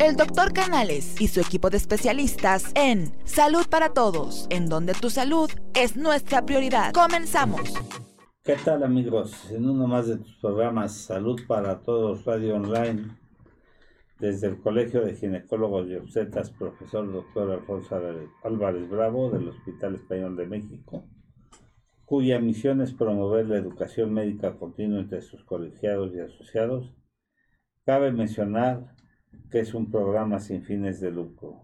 El doctor Canales y su equipo de especialistas en Salud para Todos, en donde tu salud es nuestra prioridad. Comenzamos. ¿Qué tal amigos? En uno más de tus programas Salud para Todos Radio Online, desde el Colegio de Ginecólogos y Obstetras, profesor doctor Alfonso Álvarez Bravo del Hospital Español de México, cuya misión es promover la educación médica continua entre sus colegiados y asociados, cabe mencionar que es un programa sin fines de lucro.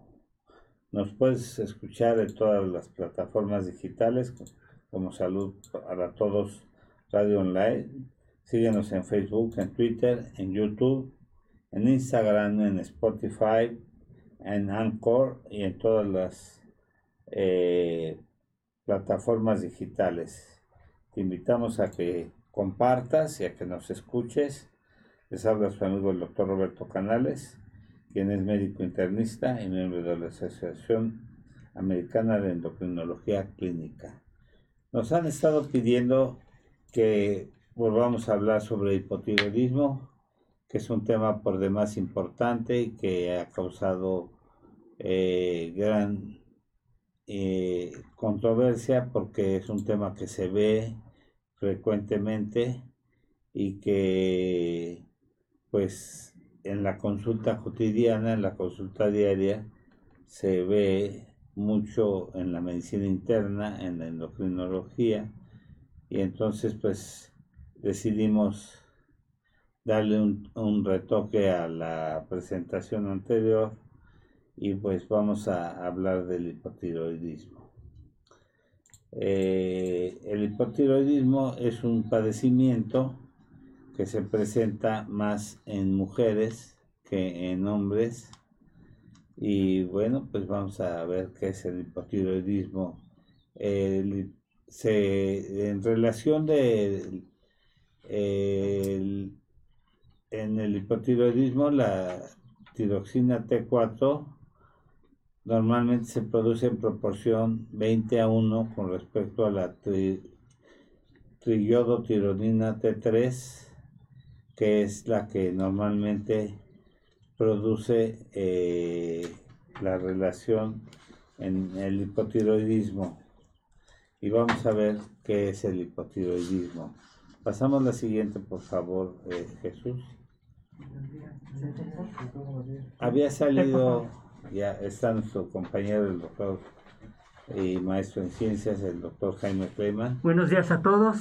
Nos puedes escuchar en todas las plataformas digitales como Salud para Todos Radio Online. Síguenos en Facebook, en Twitter, en YouTube, en Instagram, en Spotify, en Anchor y en todas las eh, plataformas digitales. Te invitamos a que compartas y a que nos escuches. Les habla su amigo el doctor Roberto Canales, quien es médico internista y miembro de la Asociación Americana de Endocrinología Clínica. Nos han estado pidiendo que volvamos a hablar sobre hipotiroidismo, que es un tema por demás importante y que ha causado eh, gran eh, controversia porque es un tema que se ve frecuentemente y que pues en la consulta cotidiana, en la consulta diaria, se ve mucho en la medicina interna, en la endocrinología, y entonces pues decidimos darle un, un retoque a la presentación anterior y pues vamos a hablar del hipotiroidismo. Eh, el hipotiroidismo es un padecimiento que se presenta más en mujeres que en hombres. Y bueno pues vamos a ver qué es el hipotiroidismo. Se, en relación de en el hipotiroidismo la tiroxina T4 normalmente se produce en proporción 20 a 1 con respecto a la tri, triiodotironina T3, que es la que normalmente produce eh, la relación en el hipotiroidismo. Y vamos a ver qué es el hipotiroidismo. Pasamos la siguiente, por favor, eh, Jesús. Había salido ya está nuestro compañero, el doctor y maestro en ciencias, el doctor Jaime Clayman. Buenos días a todos.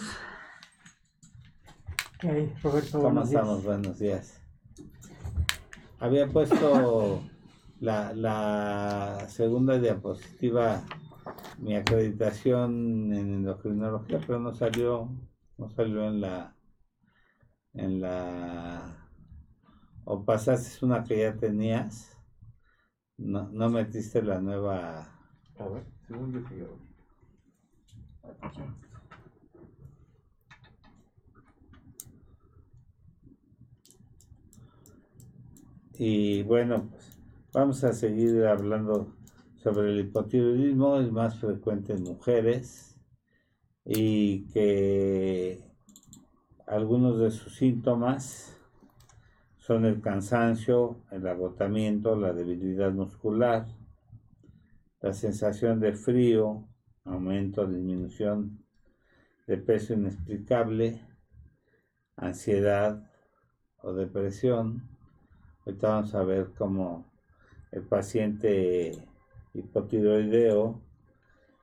Roberto, ¿Cómo estamos? Buenos días. Había puesto la, la segunda diapositiva, mi acreditación en endocrinología, pero no salió, no salió en la, en la, o pasaste una que ya tenías. No, no metiste la nueva. A ver, según yo Y bueno, pues vamos a seguir hablando sobre el hipotiroidismo, es más frecuente en mujeres y que algunos de sus síntomas son el cansancio, el agotamiento, la debilidad muscular, la sensación de frío, aumento, disminución de peso inexplicable, ansiedad o depresión. Ahorita vamos a ver cómo el paciente hipotiroideo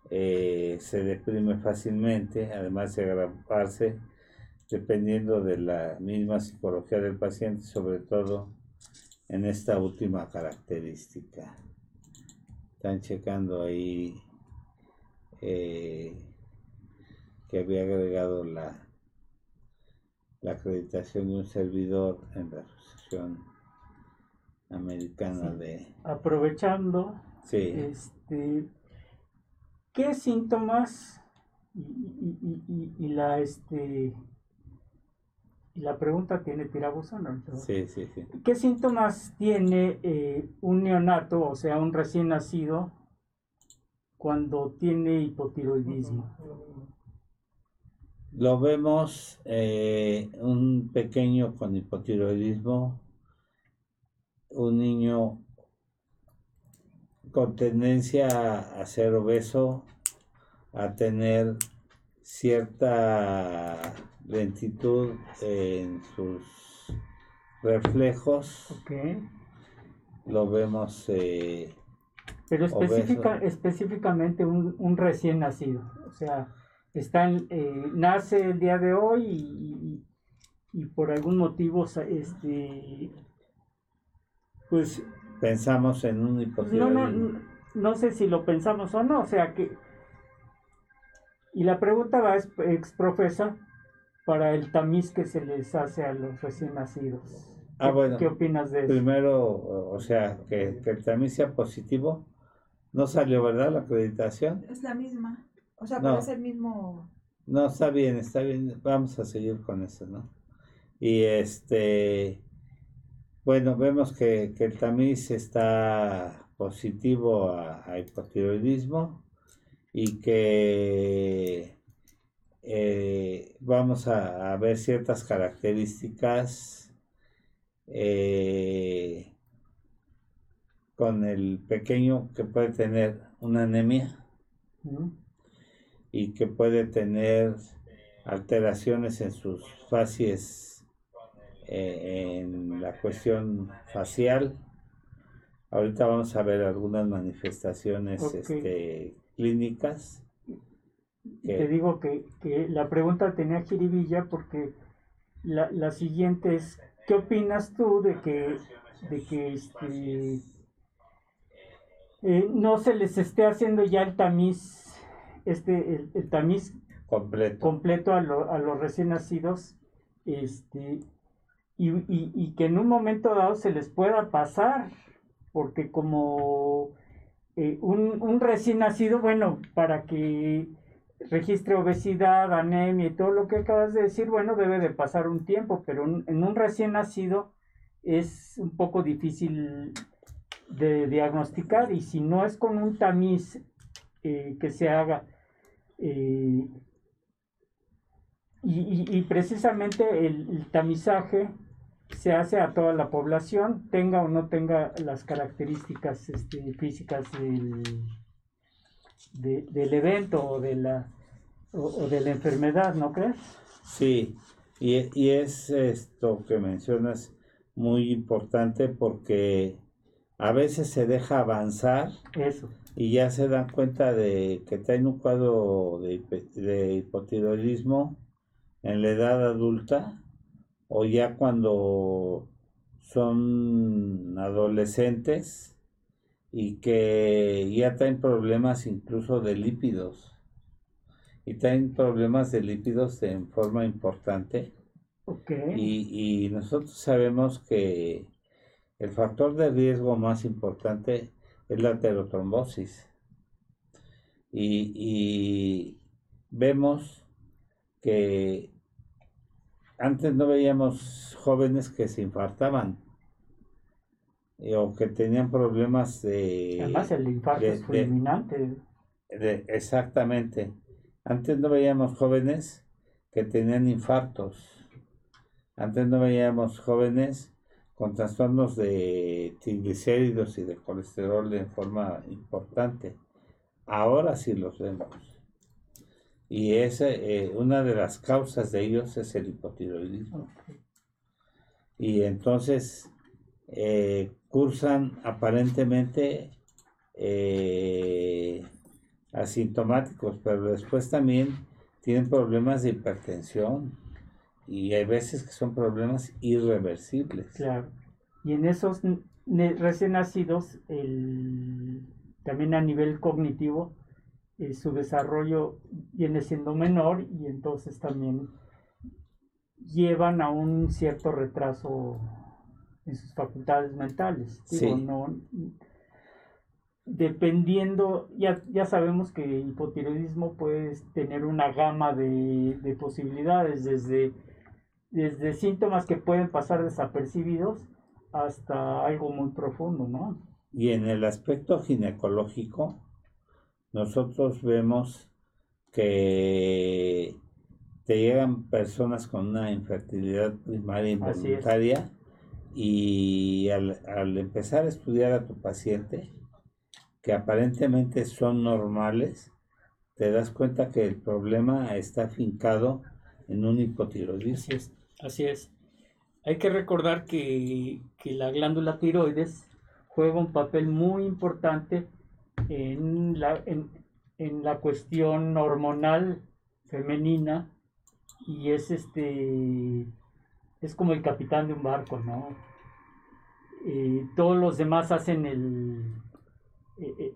eh, se deprime fácilmente, además de agravarse dependiendo de la misma psicología del paciente, sobre todo en esta última característica. Están checando ahí eh, que había agregado la, la acreditación de un servidor en la Asociación Americana de... Aprovechando, este, ¿qué síntomas y, y la este la pregunta tiene tirabuzón. ¿no? Sí, sí, sí. ¿Qué síntomas tiene eh, un neonato, o sea, un recién nacido, cuando tiene hipotiroidismo? Lo vemos eh, un pequeño con hipotiroidismo un niño con tendencia a ser obeso, a tener cierta lentitud en sus reflejos. Ok. Lo vemos eh, Pero específica, específicamente un, un recién nacido. O sea, eh, nace el día de hoy y, y- y por algún motivo, este, pues pensamos en un no, hipotiroidismo. no, no, no sé si lo pensamos o no. O sea que. Y la pregunta va ex, ex profesa para el tamiz que se les hace a los recién nacidos. Ah, ¿Qué- bueno. ¿Qué opinas de eso? Primero, o sea, que, que también sea positivo. No salió, ¿verdad? La acreditación. Es la misma. O sea, No. pero es el mismo. No, está bien, está bien. Vamos a seguir con eso, ¿no? Y este, bueno, vemos que, que el tamiz está positivo a, a hipotiroidismo y que eh, vamos a, a ver ciertas características eh, con el pequeño que puede tener una anemia. Y que puede tener alteraciones en sus facies eh, en la cuestión facial. Ahorita vamos a ver algunas manifestaciones este, clínicas. Te que- digo que, que la pregunta tenía jiribilla porque la, la siguiente es, ¿qué opinas tú de que, de que este, eh, no se les esté haciendo ya el tamiz, este, el, el tamiz completo. completo a, lo- a los recién nacidos, este, y, que en un momento dado se les pueda pasar, porque como eh, un, recién nacido, bueno, para que registre obesidad, anemia y todo lo que acabas de decir, bueno, debe de pasar un tiempo, pero en un recién nacido es un poco difícil de diagnosticar y si no es con un tamiz eh, que se haga eh, y, y- precisamente el tamizaje se hace a toda la población, tenga o no tenga las características este, físicas del, de- del evento o de la o, o de la enfermedad, ¿no crees? Sí, y, y es esto que mencionas muy importante porque a veces se deja avanzar Eso. y ya se dan cuenta de que traen un cuadro de, de hipotiroidismo en la edad adulta o ya cuando son adolescentes y que ya traen problemas incluso de lípidos y traen problemas de lípidos en forma importante Ok. y, y nosotros sabemos que el factor de riesgo más importante es la aterotrombosis. Y, y vemos que antes no veíamos jóvenes que se infartaban eh, o que tenían problemas de... Además el infarto de- es de- fulminante. de- exactamente. Antes no veíamos jóvenes que tenían infartos. Antes no veíamos jóvenes con trastornos de triglicéridos y de colesterol en forma importante. Ahora sí los vemos. Y ese, eh, una de las causas de ellos es el hipotiroidismo. Y entonces eh, cursan aparentemente eh, asintomáticos, pero después también tienen problemas de hipertensión y hay veces que son problemas irreversibles. Claro. Y en esos recién nacidos, el, también a nivel cognitivo, eh, su desarrollo viene siendo menor y entonces también llevan a un cierto retraso en sus facultades mentales. Digo, Sí. no, dependiendo, ya, ya sabemos que el hipotiroidismo puede tener una gama de, de posibilidades, desde, desde síntomas que pueden pasar desapercibidos hasta algo muy profundo, ¿no? Y en el aspecto ginecológico, nosotros vemos que te llegan personas con una infertilidad primaria involuntaria Y al, al empezar a estudiar a tu paciente, que aparentemente son normales, te das cuenta que el problema está afincado en un hipotiroidismo. Así es, así es. Hay que recordar que, que la glándula tiroides juega un papel muy importante en la, en, en la cuestión hormonal femenina y es este es como el capitán de un barco, ¿no? Y todos los demás hacen el, eh, eh,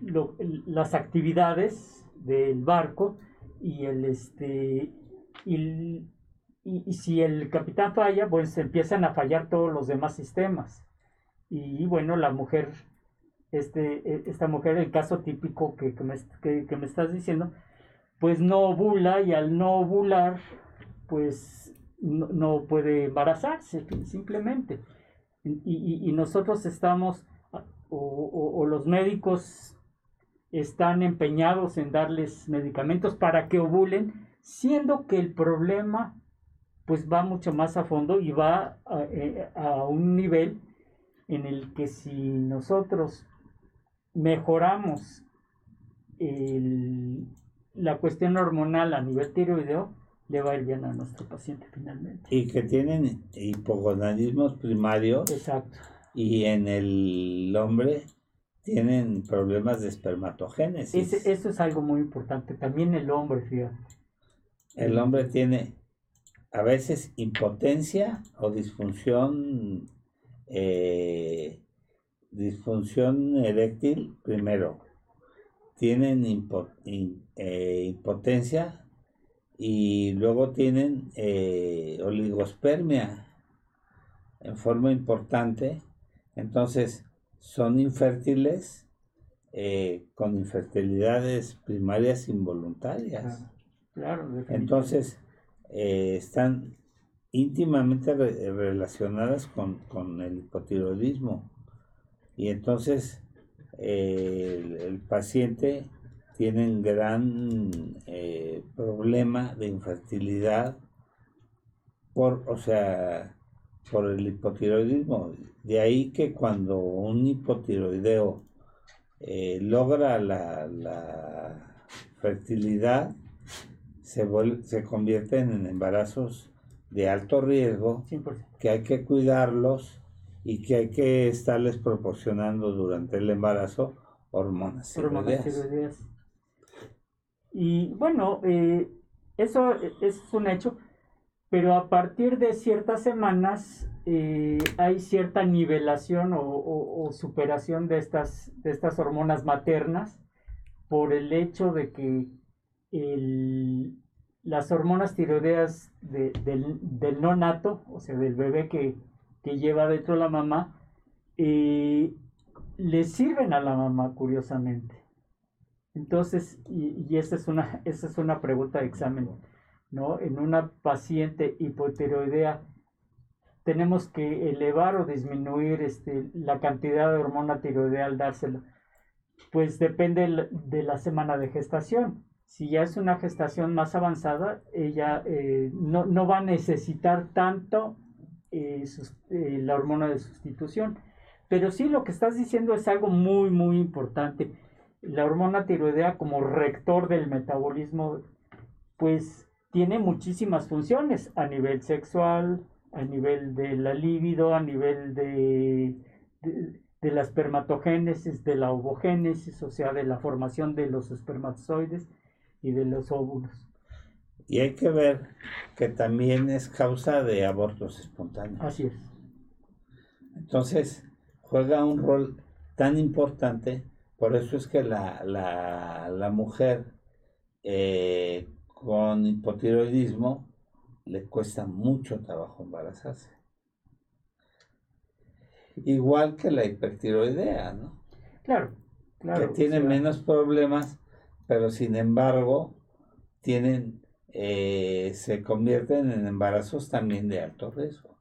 lo- las actividades del barco y el este y, y- y si el capitán falla, pues empiezan a fallar todos los demás sistemas. Y bueno, la mujer, este, e- esta mujer, el caso típico que, que me, que- me estás diciendo, pues no ovula y al no ovular, pues no, puede embarazarse, simplemente. Y, y- y nosotros estamos, o, o- o los médicos están empeñados en darles medicamentos para que ovulen, siendo que el problema pues va mucho más a fondo y va a, eh, a un nivel en el que si nosotros mejoramos el- la cuestión hormonal a nivel tiroideo, le va a ir bien a nuestro paciente finalmente. Y que tienen hipogonadismos primarios Exacto. y en el hombre tienen problemas de espermatogénesis. Ese- eso es algo muy importante. También el hombre, fíjate. El hombre tiene a veces impotencia o disfunción, eh, disfunción eréctil primero. Tienen impo- in- eh, impotencia y luego tienen eh, oligospermia en forma importante. Entonces son infértiles eh, con infertilidades primarias involuntarias. Claro, claro, definitivamente. Entonces, están íntimamente re- relacionadas con, con el hipotiroidismo. Y entonces, eh, el, el paciente tiene un gran eh, problema de infertilidad por, o sea, por el hipotiroidismo. De ahí que cuando un hipotiroideo eh, logra la, la fertilidad, se, se convierten en embarazos de alto riesgo 100%. que hay que cuidarlos y que hay que estarles proporcionando durante el embarazo hormonas tiroideas. tiroideas. Y bueno, eh, eso es un hecho, pero a partir de ciertas semanas eh, hay cierta nivelación o, o- o superación de estas, de estas hormonas maternas por el hecho de que el- las hormonas tiroideas de- del, del no nato, o sea, del bebé que, que lleva dentro la mamá, eh, le sirven a la mamá, curiosamente. Entonces, y, y esa, es una, esa es una pregunta de examen, ¿no? En una paciente hipotiroidea, tenemos que elevar o disminuir este, la cantidad de hormona tiroidea al dárselo. Pues depende de la semana de gestación. Si ya es una gestación más avanzada, ella eh, no, no va a necesitar tanto eh, eh, la hormona de sustitución. Pero sí, lo que estás diciendo es algo muy, muy importante. La hormona tiroidea como rector del metabolismo, pues tiene muchísimas funciones a nivel sexual, a nivel de la libido, a nivel de, de, de la espermatogénesis, de la ovogénesis, o sea, de la formación de los espermatozoides y de los óvulos. Y hay que ver que también es causa de abortos espontáneos. Así es. Entonces, juega un rol tan importante, por eso es que la, la, la mujer eh, con hipotiroidismo le cuesta mucho trabajo embarazarse. Igual que la hipertiroidea, ¿no? Claro, claro. que sea, menos problemas, pero sin embargo tienen, eh, se convierten en embarazos también de alto riesgo.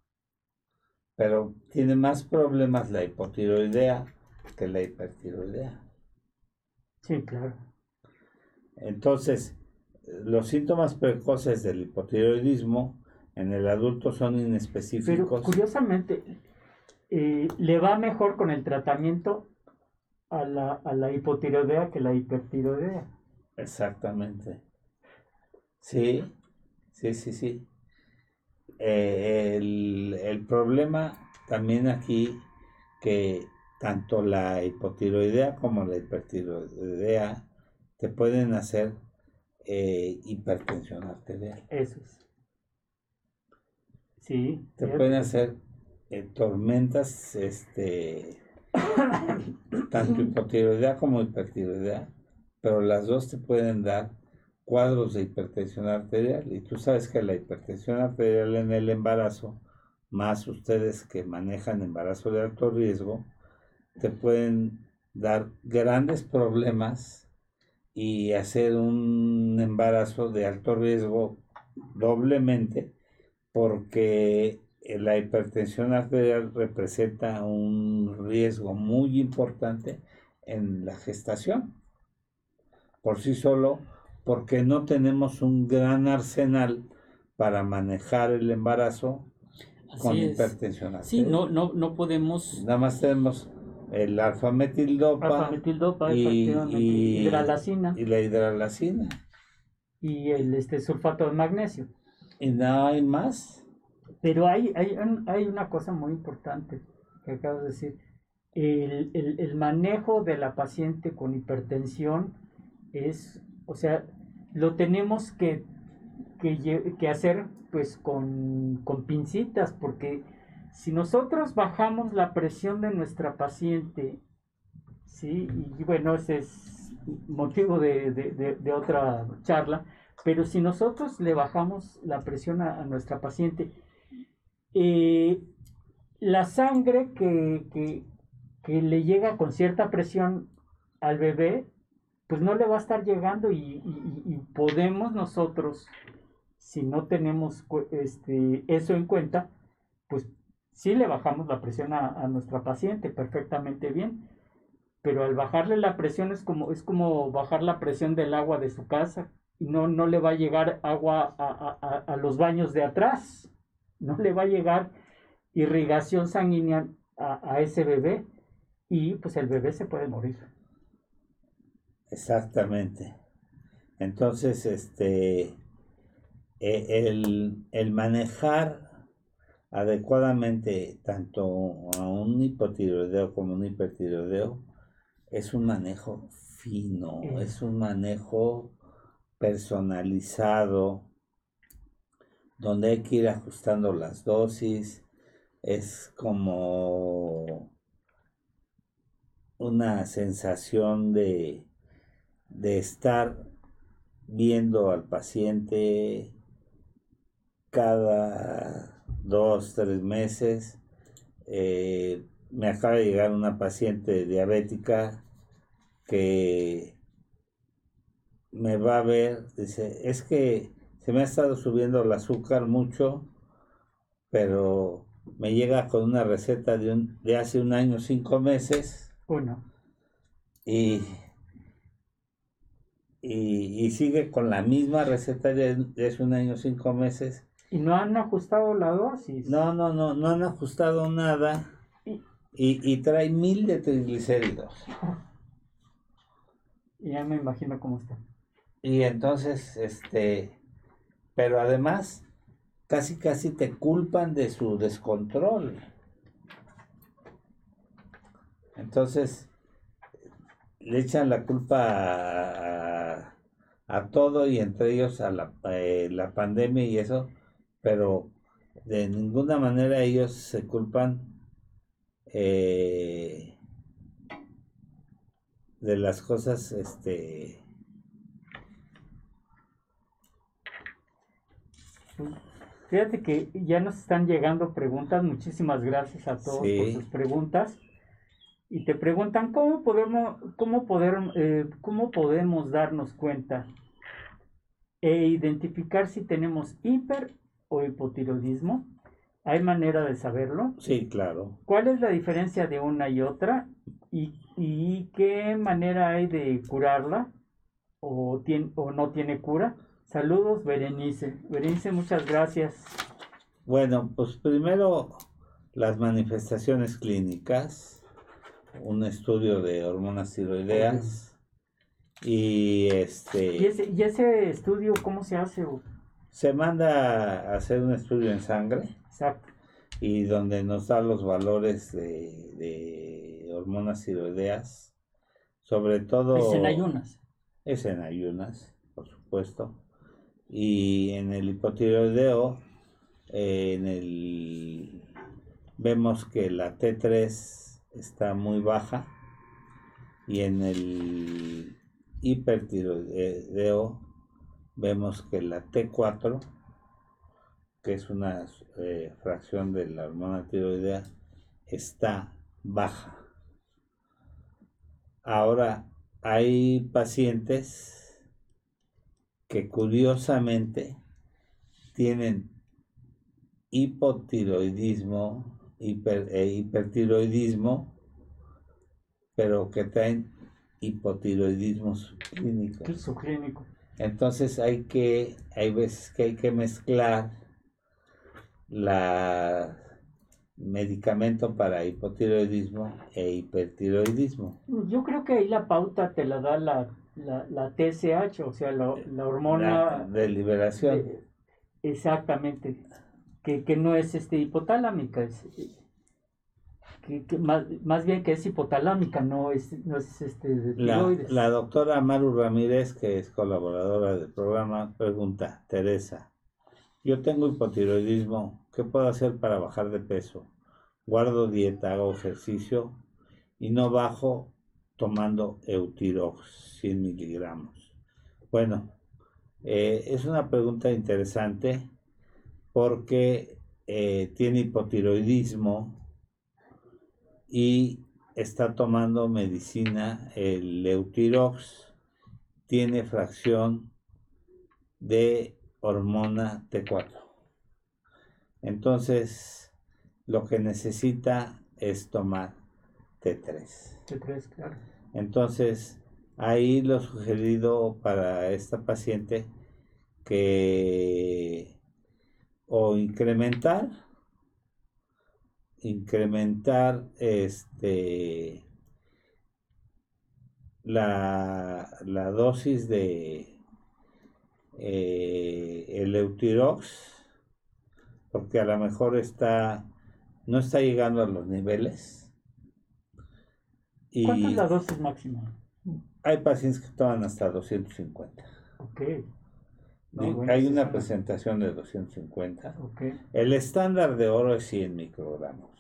Pero tiene más problemas la hipotiroidea que la hipertiroidea. Sí, claro. Entonces, los síntomas precoces del hipotiroidismo En el adulto son Pero inespecíficos. curiosamente, eh, le va mejor con el tratamiento a la, a la hipotiroidea que la hipertiroidea. Exactamente. Sí, sí, sí, sí. Eh, el, el problema también aquí que tanto la hipotiroidea como la hipertiroidea te pueden hacer eh, hipertensión arterial. Eso es. Sí. Te cierto. pueden hacer eh, tormentas, este, tanto hipotiroidea como hipertiroidea, pero las dos te pueden dar cuadros de hipertensión arterial. Y tú sabes que la hipertensión arterial en el embarazo, más ustedes que manejan embarazo de alto riesgo, te pueden dar grandes problemas y hacer un embarazo de alto riesgo doblemente porque la hipertensión arterial representa un riesgo muy importante en la gestación. Por sí solo, porque no tenemos un gran arsenal para manejar el embarazo con es. hipertensión Sí, no, no, no podemos. Nada más tenemos el alfa-metildopa Alfa-metildopa, y, y- hidralacina y la hidralacina. y el este, sulfato de magnesio. Y no hay más. Pero hay, hay, hay una cosa muy importante que acabas de decir. El, el- el manejo de la paciente con hipertensión es, o sea, lo tenemos que, que, hacer pues con, con pincitas, porque si nosotros bajamos la presión de nuestra paciente, ¿sí? Y bueno, ese es motivo de, de- otra charla, pero si nosotros le bajamos la presión a, nuestra paciente, eh, la sangre que- que le llega con cierta presión al bebé, pues no le va a estar llegando y, podemos nosotros, si no tenemos este, eso en cuenta, pues sí le bajamos la presión a, nuestra paciente perfectamente bien, pero al bajarle la presión es como, es como bajar la presión del agua de su casa y no, no le va a llegar agua a, los baños de atrás, no le va a llegar irrigación sanguínea a ese bebé y pues el bebé se puede morir. Exactamente. Entonces, este, e- el, el manejar adecuadamente tanto a un hipotiroideo como un hipertiroideo es un manejo fino, Mm. es un manejo personalizado, donde hay que ir ajustando las dosis, es como una sensación de, de estar viendo al paciente cada dos, tres meses. Eh, me acaba de llegar una paciente diabética que me va a ver, dice, es que se me ha estado subiendo el azúcar mucho, pero me llega con una receta de, un, de hace un año, cinco meses, Uno. y, y, y sigue con la misma receta de, de hace un año, cinco meses. Y no han ajustado la dosis. No, no, no, no han ajustado nada Y- y, trae mil de triglicéridos. Y ya me imagino cómo está. Y entonces, este, pero además, casi casi te culpan de su descontrol. Entonces, le echan la culpa a, a todo y entre ellos a la, eh, la pandemia y eso, pero de ninguna manera ellos se culpan eh, de las cosas, este, Fíjate que ya nos están llegando preguntas. Muchísimas gracias a todos Sí. por sus preguntas. Y te preguntan cómo podemos, cómo poder, eh, cómo podemos darnos cuenta e identificar si tenemos hiper o hipotiroidismo. ¿Hay manera de saberlo? sí, claro. ¿Cuál es la diferencia de una y otra? ¿Y, y qué manera hay de curarla? ¿O, tiene, ¿O no tiene cura? Saludos, Berenice. Berenice, muchas gracias. Bueno, pues primero las manifestaciones clínicas, un estudio de hormonas tiroideas y este ¿Y ese, y ese estudio cómo se hace? se manda a hacer un estudio en sangre Exacto. y donde nos da los valores de, de hormonas tiroideas, sobre todo Es en ayunas. es en ayunas, por supuesto, y en el hipotiroideo, eh, en el vemos que la T3 está muy baja y en el hipertiroideo vemos que la T4, que es una eh, fracción de la hormona tiroidea, está baja. Ahora, hay pacientes que curiosamente tienen hipotiroidismo hiper, e hipertiroidismo, pero que traen hipotiroidismo subclínico. Subclínico. Entonces hay que, hay veces que hay que mezclar la medicamento para hipotiroidismo e hipertiroidismo. Yo creo que ahí la pauta te la da la, la, la TSH, o sea, la, la hormona. De liberación. eh, exactamente. Que, que no es este hipotalámica, es, eh, que, que más, más bien que es hipotalámica, no es, no es este de La, tiroides. la doctora Maru Ramírez, que es colaboradora del programa, pregunta, Teresa, yo tengo hipotiroidismo, ¿qué puedo hacer para bajar de peso? Guardo dieta, hago ejercicio y no bajo tomando Eutirox 100 miligramos. Bueno, eh, es una pregunta interesante porque eh, tiene hipotiroidismo y está tomando medicina, el Eutirox tiene fracción de hormona T4. Entonces, lo que necesita es tomar T3. T3, claro. Entonces, ahí lo sugerido para esta paciente que o incrementar incrementar este la, la dosis de eh, el Eutirox porque a lo mejor está no está llegando a los niveles y ¿Cuánto es la dosis máxima? hay pacientes que toman hasta 250 Ok. Y No, hay una presentación de 250 Ok. el estándar de oro es 100 microgramos.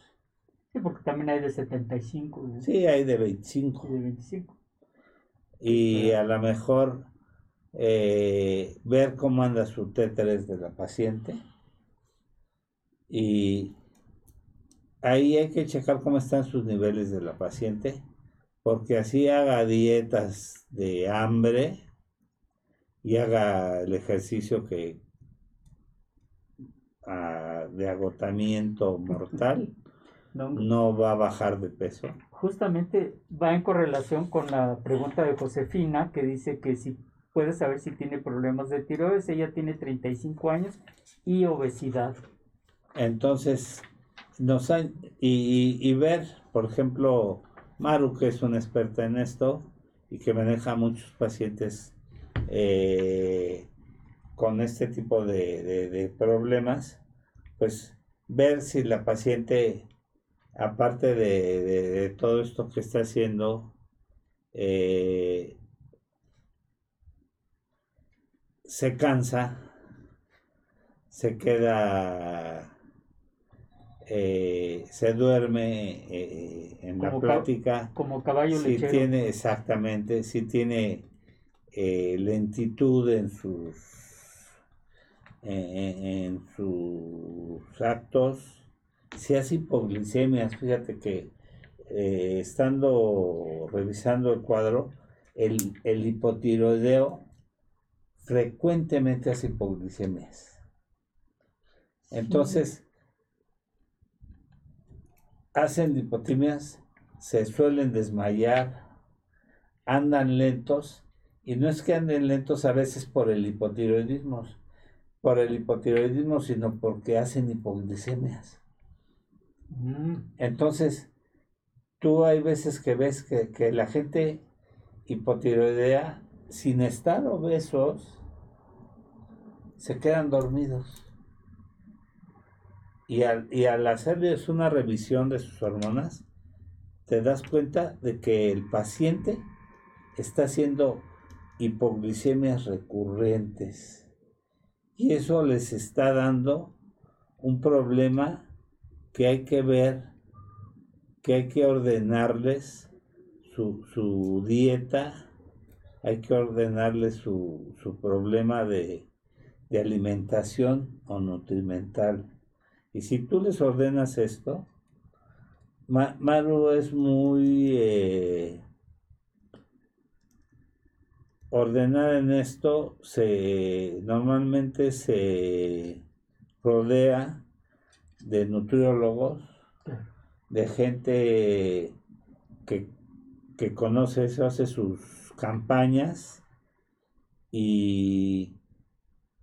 Sí, porque también hay de 75 de, sí hay de y 25 de 25. y a lo mejor eh, ver cómo anda su T3 de la paciente. Y ahí hay que checar cómo están sus niveles de la paciente porque así haga dietas de hambre y haga el ejercicio que ah, de agotamiento mortal No, no va a bajar de peso Justamente va en correlación con la pregunta de Josefina que dice que si puede saber si tiene problemas de tiroides. Ella tiene 35 años y obesidad. Entonces, nos han- y, y- y ver, por ejemplo, Maru, que es una experta en esto y que maneja a muchos pacientes eh, con este tipo de, de- de problemas, pues ver si la paciente, aparte de, de- todo esto que está haciendo, eh, se cansa, se queda, eh, se duerme eh, en la Como plática, Como caballo si lechero. tiene exactamente, si tiene eh, lentitud en sus en, en sus actos, si hace hipoglicemias, fíjate que eh, estando revisando el cuadro, el, el hipotiroideo frecuentemente hace hipoglicemias. Entonces, hacen hipotimias, se suelen desmayar, andan lentos, y no es que anden lentos a veces por el hipotiroidismo, por el hipotiroidismo, sino porque hacen hipoglicemias. Mm, Entonces, tú hay veces que ves que, que la gente hipotiroidea, sin estar obesos, se quedan dormidos. Y al, y al hacerles una revisión de sus hormonas, te das cuenta de que el paciente está haciendo hipoglicemias recurrentes. Y eso les está dando un problema que hay que ver, que hay que ordenarles su, su dieta, hay que ordenarles su, su problema de, de alimentación o nutrimental. Y si tú les ordenas esto, Ma- Maru es muy eh, ordenada en esto, se normalmente se rodea de nutriólogos, de gente que, que conoce eso, hace sus campañas y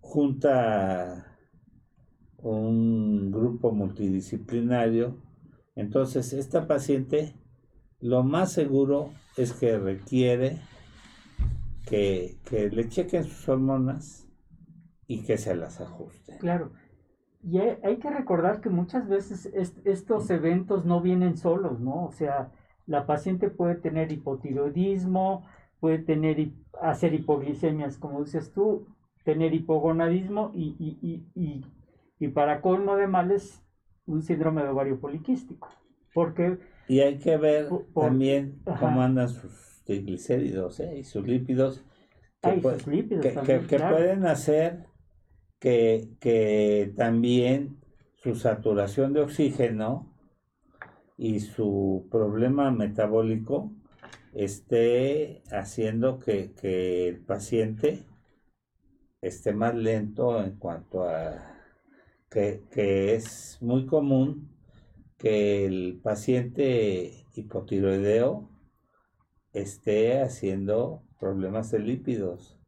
junta un grupo multidisciplinario. Entonces, esta paciente lo más seguro es que requiere que, que le chequen sus hormonas y que se las ajusten. claro. Y hay, hay que recordar que muchas veces est- estos eventos no vienen solos, ¿no? O sea, la paciente puede tener hipotiroidismo, puede tener hacer hipoglicemias, como dices tú, tener hipogonadismo y, y, y, y, para colmo de males, un síndrome de ovario poliquístico. Porque Y hay que ver Por- también ajá. cómo andan sus triglicéridos ¿eh? y sus lípidos que, sus lípidos que- que- también, que claro. pueden hacer que, que también su saturación de oxígeno y su problema metabólico esté haciendo que, que el paciente esté más lento en cuanto a que, que es muy común que el paciente hipotiroideo esté haciendo problemas de lípidos.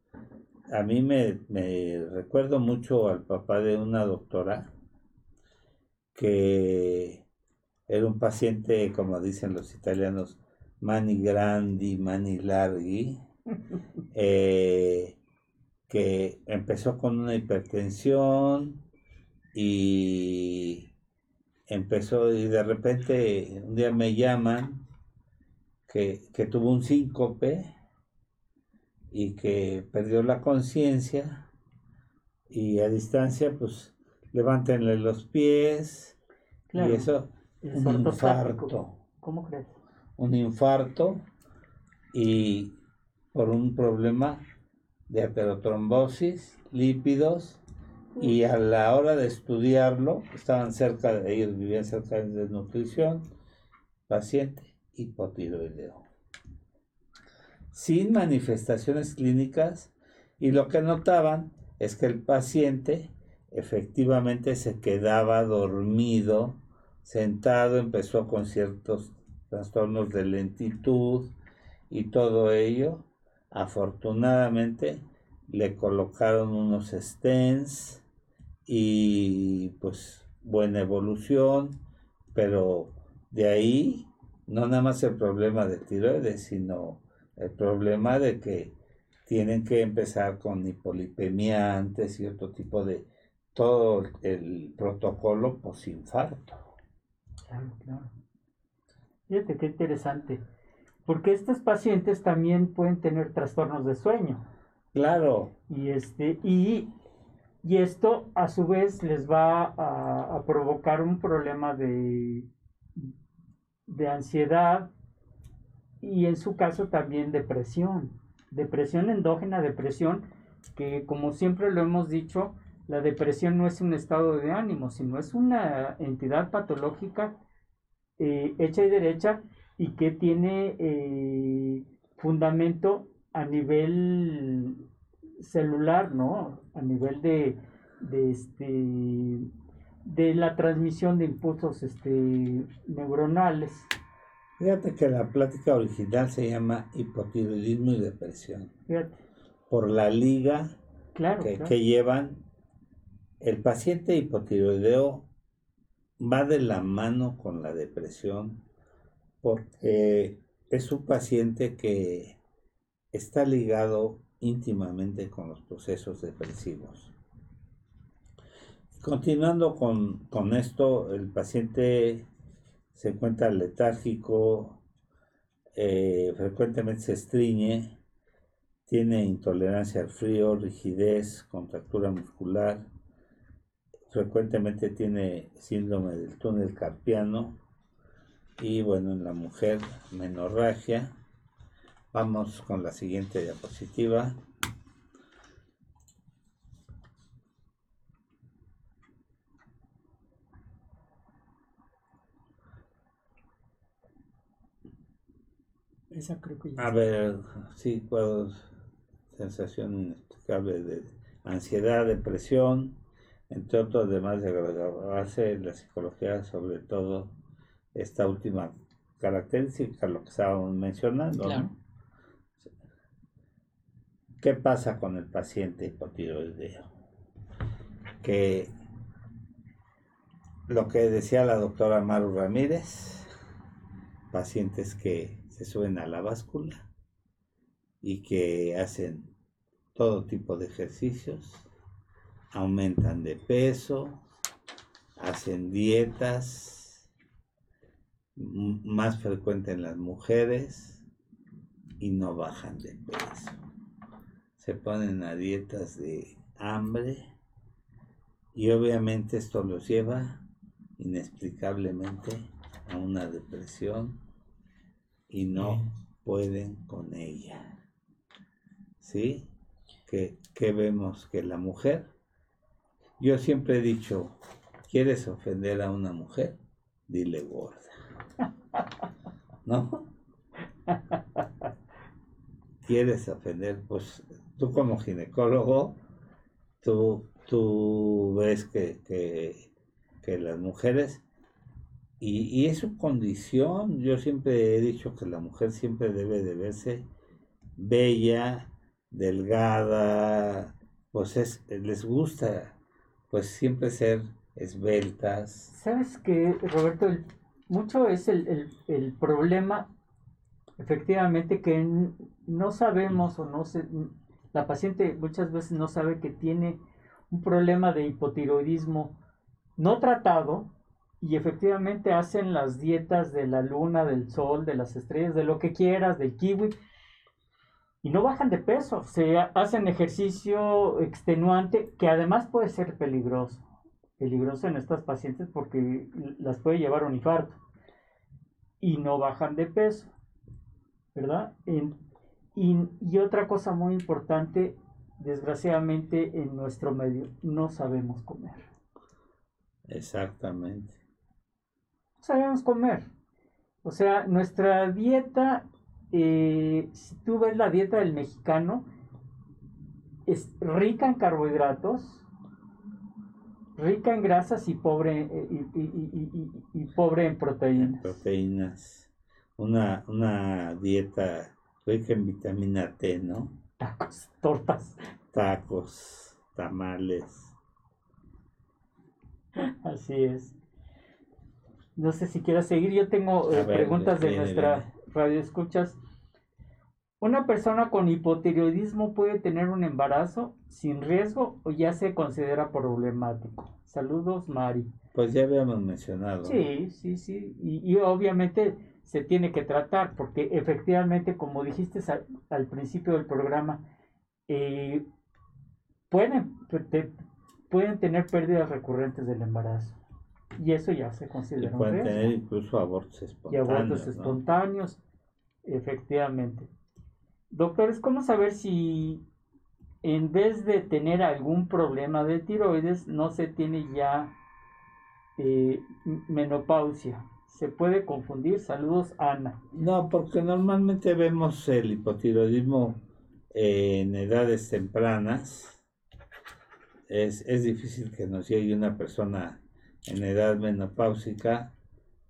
A mí me, me recuerdo mucho al papá de una doctora que era un paciente, como dicen los italianos, mani grandi, mani larghi, eh, que empezó con una hipertensión y empezó y de repente un día me llaman que, que tuvo un síncope y que perdió la conciencia y a distancia pues levántenle los pies Claro, y eso es un infarto. ¿Cómo crees? un infarto y por un problema de aterotrombosis, lípidos, y a la hora de estudiarlo, estaban cerca de ellos, vivían cerca de desnutrición, paciente hipotiroideo. Sin manifestaciones clínicas, y lo que notaban es que el paciente efectivamente se quedaba dormido, sentado, empezó con ciertos trastornos de lentitud y todo ello. Afortunadamente le colocaron unos stents y pues buena evolución, pero de ahí no nada más el problema de tiroides, sino el problema de que tienen que empezar con hipolipemia antes y otro tipo de todo el protocolo posinfarto. Claro, claro. Fíjate qué interesante. Porque estos pacientes también pueden tener trastornos de sueño. Claro, Y, este, y, y esto a su vez les va a, a provocar un problema de, de ansiedad y en su caso también depresión. Depresión endógena, depresión que como siempre lo hemos dicho, la depresión no es un estado de ánimo, sino es una entidad patológica eh, hecha y derecha y que tiene eh, fundamento a nivel celular, ¿no? A nivel de, de este de la transmisión de impulsos este, neuronales. fíjate que la plática original se llama hipotiroidismo y depresión, Fíjate, por la liga claro, que, claro. que llevan el paciente hipotiroideo va de la mano con la depresión porque es un paciente que está ligado íntimamente con los procesos depresivos. Continuando con, con esto, el paciente se encuentra letárgico, eh, frecuentemente se estriñe, tiene intolerancia al frío, rigidez, contractura muscular, frecuentemente tiene síndrome del túnel carpiano y bueno, en la mujer menorragia. Vamos con la siguiente diapositiva. Esa creo que ya A ver, sí, puedo. Sensación inexplicable de ansiedad, depresión, entre otros, además de agravarse la psicología, sobre todo esta última característica, lo que estábamos mencionando. ¿Qué pasa con el paciente hipotiroideo? Que lo que decía la doctora Maru Ramírez, pacientes que se suben a la báscula y que hacen todo tipo de ejercicios, aumentan de peso, hacen dietas, más frecuente en las mujeres y no bajan de peso. Se ponen a dietas de hambre y obviamente esto los lleva inexplicablemente a una depresión y no pueden con ella. ¿Sí? Que, que vemos que la mujer, yo siempre he dicho, ¿quieres ofender a una mujer? Dile gorda. ¿No? ¿Quieres ofender? Pues tú como ginecólogo, tú, tú ves que, que, que las mujeres y, es su condición. Yo siempre he dicho que la mujer siempre debe de verse bella, delgada, pues es, les gusta pues siempre ser esbeltas. ¿Sabes qué, Roberto? Mucho es el, el- el problema, efectivamente, que no sabemos o no se, la paciente muchas veces no sabe que tiene un problema de hipotiroidismo no tratado y efectivamente hacen las dietas de la luna, del sol, de las estrellas, de lo que quieras, del kiwi, y no bajan de peso, se ha- hacen ejercicio extenuante que además puede ser peligroso peligroso en estas pacientes porque las puede llevar un infarto y no bajan de peso, ¿verdad? En- y otra cosa muy importante, desgraciadamente en nuestro medio, no sabemos comer. Exactamente. No sabemos comer. O sea, nuestra dieta, eh, si tú ves la dieta del mexicano, es rica en carbohidratos, rica en grasas y pobre, eh, y, y- y- y- y pobre en proteínas. Proteínas. Una, una dieta rica en vitamina T, ¿no? Tacos, tortas. Tacos, tamales. Así es. No sé si quieras seguir. Yo tengo eh, ver, preguntas de nuestra radio escuchas. ¿Una persona con hipotiroidismo puede tener un embarazo sin riesgo o ya se considera problemático? Saludos, Mari. Pues ya habíamos mencionado. Sí, sí, sí. Y, y obviamente se tiene que tratar porque efectivamente, como dijiste al, al principio del programa, eh, pueden, te- pueden tener pérdidas recurrentes del embarazo. Y eso ya se Y considera un pueden riesgo. tener incluso abortos Y espontáneos. abortos ¿no? espontáneos, efectivamente. Doctores, ¿cómo saber si en vez de tener algún problema de tiroides no se tiene ya eh, menopausia? Se puede confundir. Saludos, Ana. No, porque normalmente vemos el hipotiroidismo en edades tempranas. Es, es difícil que nos llegue una persona en edad menopáusica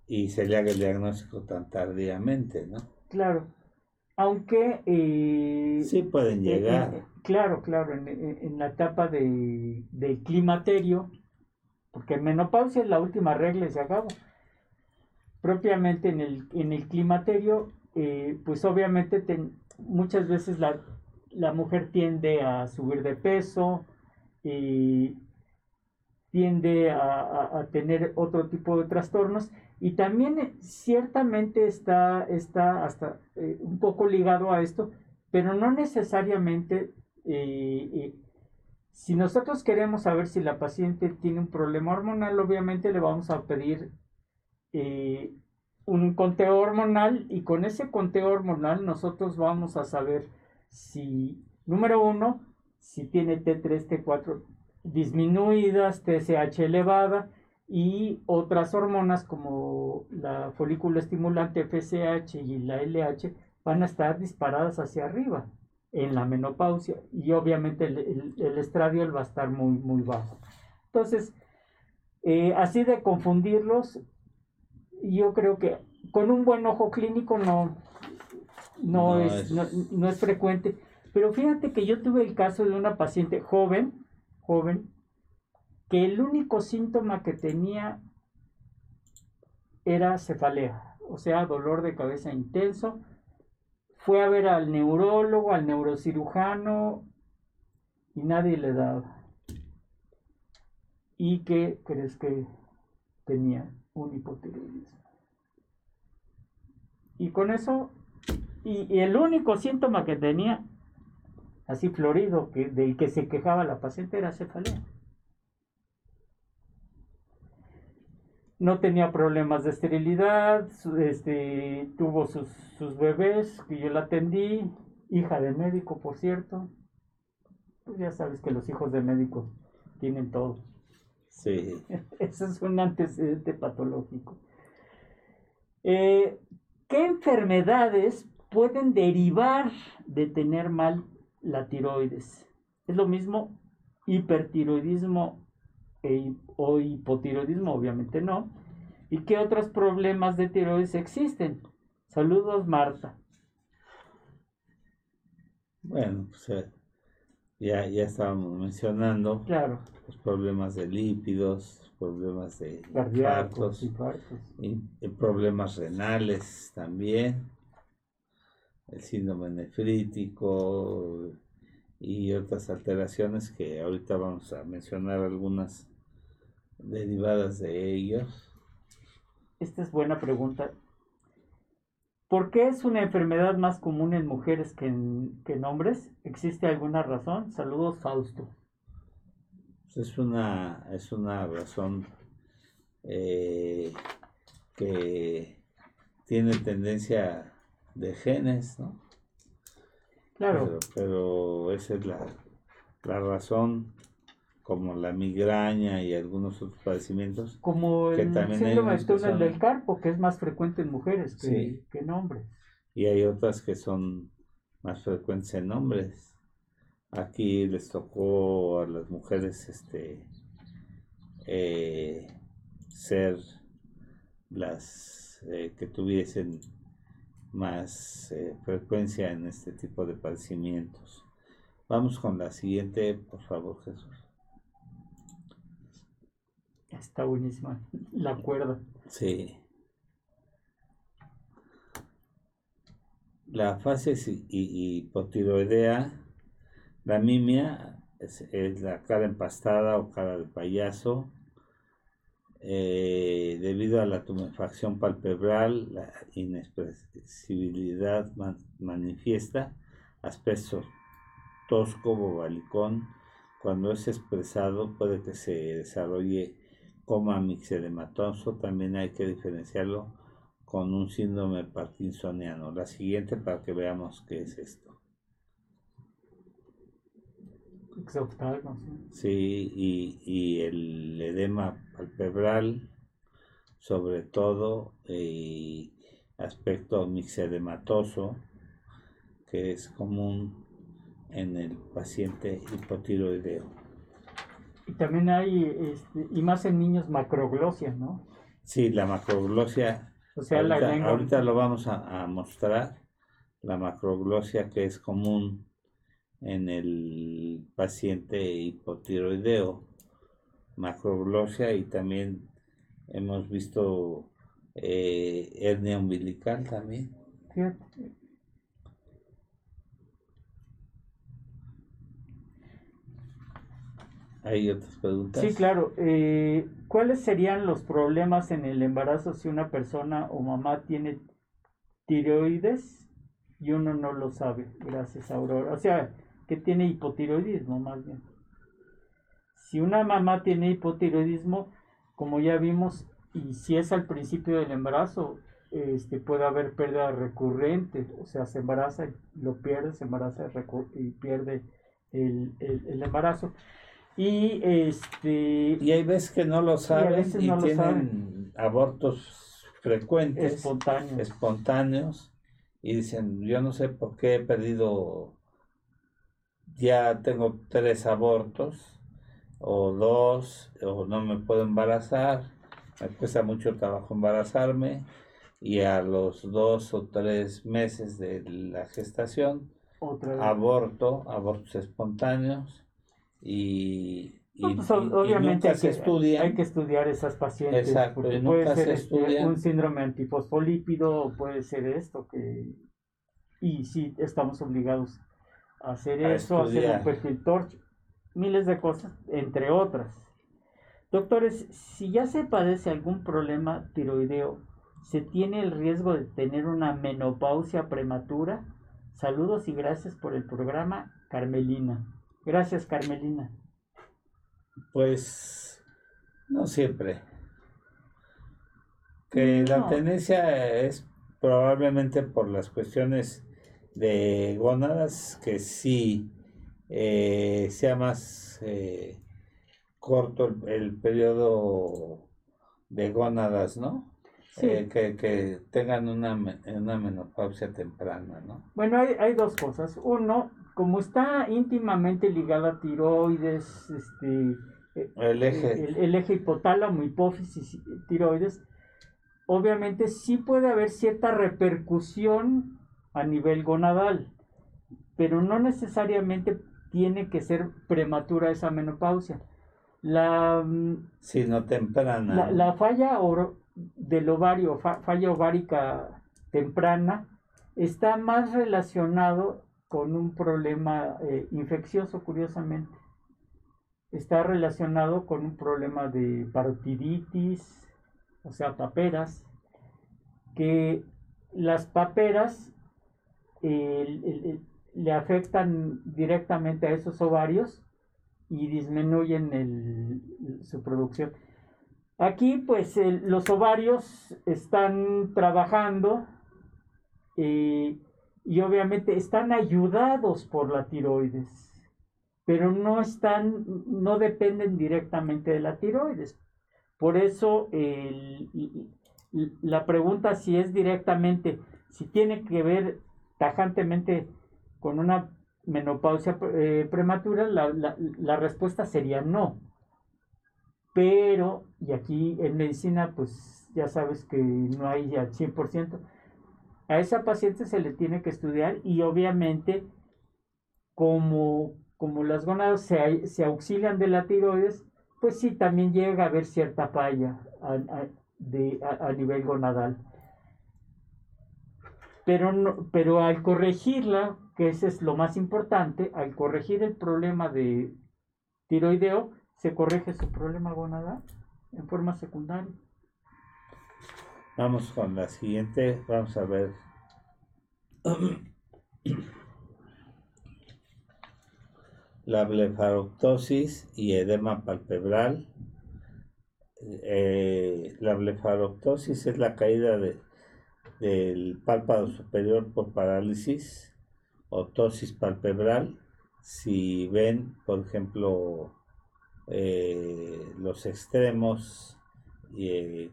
y se le haga el diagnóstico tan tardíamente, ¿no? Claro. Aunque... eh, Sí pueden eh, llegar. eh, claro, claro, en, la etapa de, del climaterio, porque menopausia es la última regla y se acabó. Propiamente en el, en el climaterio, eh, pues obviamente ten- muchas veces la, la mujer tiende a subir de peso, y tiende a, tener otro tipo de trastornos. Y también eh, ciertamente está, está hasta eh, un poco ligado a esto, pero no necesariamente eh, si nosotros queremos saber si la paciente tiene un problema hormonal, obviamente le vamos a pedir un conteo hormonal y con ese conteo hormonal nosotros vamos a saber si, número uno, si tiene T3, T4 disminuidas, TSH elevada y otras hormonas como la folículo estimulante FSH y la LH van a estar disparadas hacia arriba en la menopausia y obviamente el, el, el estradiol va a estar muy, muy bajo. Entonces, eh, así de confundirlos, yo creo que con un buen ojo clínico no, no, No es, es- no, no es frecuente. Pero fíjate que yo tuve el caso de una paciente joven, joven, que el único síntoma que tenía era cefalea, o sea, dolor de cabeza intenso. Fue a ver al neurólogo, al neurocirujano y nadie le daba. ¿Y qué crees que tenía? Un hipotiroidismo. Y con eso, y, y el único síntoma que tenía, así florido, que, del que se quejaba la paciente era cefalea. No tenía problemas de esterilidad, este, tuvo sus, sus bebés, que yo la atendí, hija de médico, por cierto. Pues ya sabes que los hijos de médicos tienen todo. Sí. Ese es un antecedente patológico. Eh, ¿Qué enfermedades pueden derivar de tener mal la tiroides? Es lo mismo hipertiroidismo e o hipotiroidismo, obviamente no. ¿Y qué otros problemas de tiroides existen? Saludos, Marta. Bueno, pues eh, ya, ya estábamos mencionando Claro, los problemas de lípidos, problemas de cardíacos, infartos. y, y problemas renales también, el síndrome nefrítico y otras alteraciones que ahorita vamos a mencionar algunas derivadas de ellos. Esta es buena pregunta. ¿Por qué es una enfermedad más común en mujeres que en, que en hombres? ¿Existe alguna razón? Saludos, Fausto. Es una, es una razón eh, que tiene tendencia de genes, ¿no? Claro, Pero, pero esa es la, la razón, como la migraña y algunos otros padecimientos. como que el también hay síndrome que túnel son- del carpo, que es más frecuente en mujeres que, Sí. que en hombres. Y hay otras que son más frecuentes en hombres. Aquí les tocó a las mujeres este eh, ser las eh, que tuviesen más eh, frecuencia en este tipo de padecimientos. Vamos con la siguiente, por favor, Jesús. Está buenísima la cuerda. Sí. La fase hipotiroidea, la mimia, es, es la cara empastada o cara de payaso, eh, debido a la tumefacción palpebral, la inexpresibilidad man- manifiesta, aspecto tosco, bobalicón, cuando es expresado puede que se desarrolle coma mixedematoso, también hay que diferenciarlo con un síndrome parkinsoniano. La siguiente para que veamos qué es esto. ¿No? Sí, y, y el edema palpebral, sobre todo, y aspecto mixedematoso, que es común en el paciente hipotiroideo. Y también hay, este, y más en niños, macroglosia, ¿no? Sí, la macroglosia O sea, la ahorita, lengua. ahorita lo vamos a, a mostrar. la macroglosia que es común en el paciente hipotiroideo, macroglosia y también hemos visto eh, hernia umbilical también. Hay otras preguntas. Sí, claro. Eh, ¿Cuáles serían los problemas en el embarazo si una persona o mamá tiene tiroides y uno no lo sabe? Gracias, Aurora. O sea, que tiene hipotiroidismo más bien. Si una mamá tiene hipotiroidismo, como ya vimos, y si es al principio del embarazo, este, puede haber pérdida recurrente, o sea, se embaraza y lo pierde, se embaraza y pierde el, el, el embarazo. Y este y hay veces que no lo saben y, no tienen saben. abortos frecuentes, espontáneos. espontáneos, y dicen, yo no sé por qué he perdido, ya tengo tres abortos, o dos, o no me puedo embarazar, me cuesta mucho trabajo embarazarme, y a los dos o tres meses de la gestación, aborto, abortos espontáneos, y, y- No, pues, y- y obviamente nunca hay se que, estudian. hay que estudiar esas pacientes Exacto, porque puede ser se este, un síndrome antifosfolípido puede ser esto que y sí estamos obligados hacer A eso, hacer un perfil torch, miles de cosas, entre otras. Doctores, si ya se padece algún problema tiroideo, ¿se tiene el riesgo de tener una menopausia prematura? Saludos y gracias por el programa, Carmelina. Gracias, Carmelina. Pues no siempre. Que la tendencia es probablemente por las cuestiones de gónadas que sí eh, sea más eh, corto el, el periodo de gónadas, ¿no? Sí. Eh, que, que tengan una, una menopausia temprana, ¿no? Bueno, hay, hay dos cosas. Uno, como está íntimamente ligada a tiroides, este, El eje, el, el eje hipotálamo, hipófisis, tiroides, obviamente sí puede haber cierta repercusión a nivel gonadal, pero no necesariamente tiene que ser prematura esa menopausia. La, mm, sino temprana. la, falla oro- del ovario, fa- falla ovárica temprana, está más relacionado con un problema eh, infeccioso, curiosamente. Está relacionado con un problema de parotiditis, o sea, paperas, que las paperas le afectan directamente a esos ovarios y disminuyen su producción. Aquí, pues, los ovarios están trabajando eh, y obviamente están ayudados por la tiroides, pero no están, no dependen directamente de la tiroides. Por eso, la pregunta si es directamente, si tiene que ver tajantemente con una menopausia eh, prematura, la, la- respuesta sería no. Pero, y aquí en medicina, pues ya sabes que no hay al 100%, a esa paciente se le tiene que estudiar y obviamente como, como las gónadas se, se auxilian de la tiroides, pues sí, también llega a haber cierta falla a- a nivel gonadal. Pero, pero al corregirla, que ese es lo más importante, al corregir el problema de tiroideo, se corrige su problema gonadal en forma secundaria. Vamos con la siguiente, vamos a ver. La blefaroptosis y edema palpebral. Eh, la blefaroptosis es la caída de- del párpado superior por parálisis o tosis palpebral. Si ven, por ejemplo, eh, los extremos eh,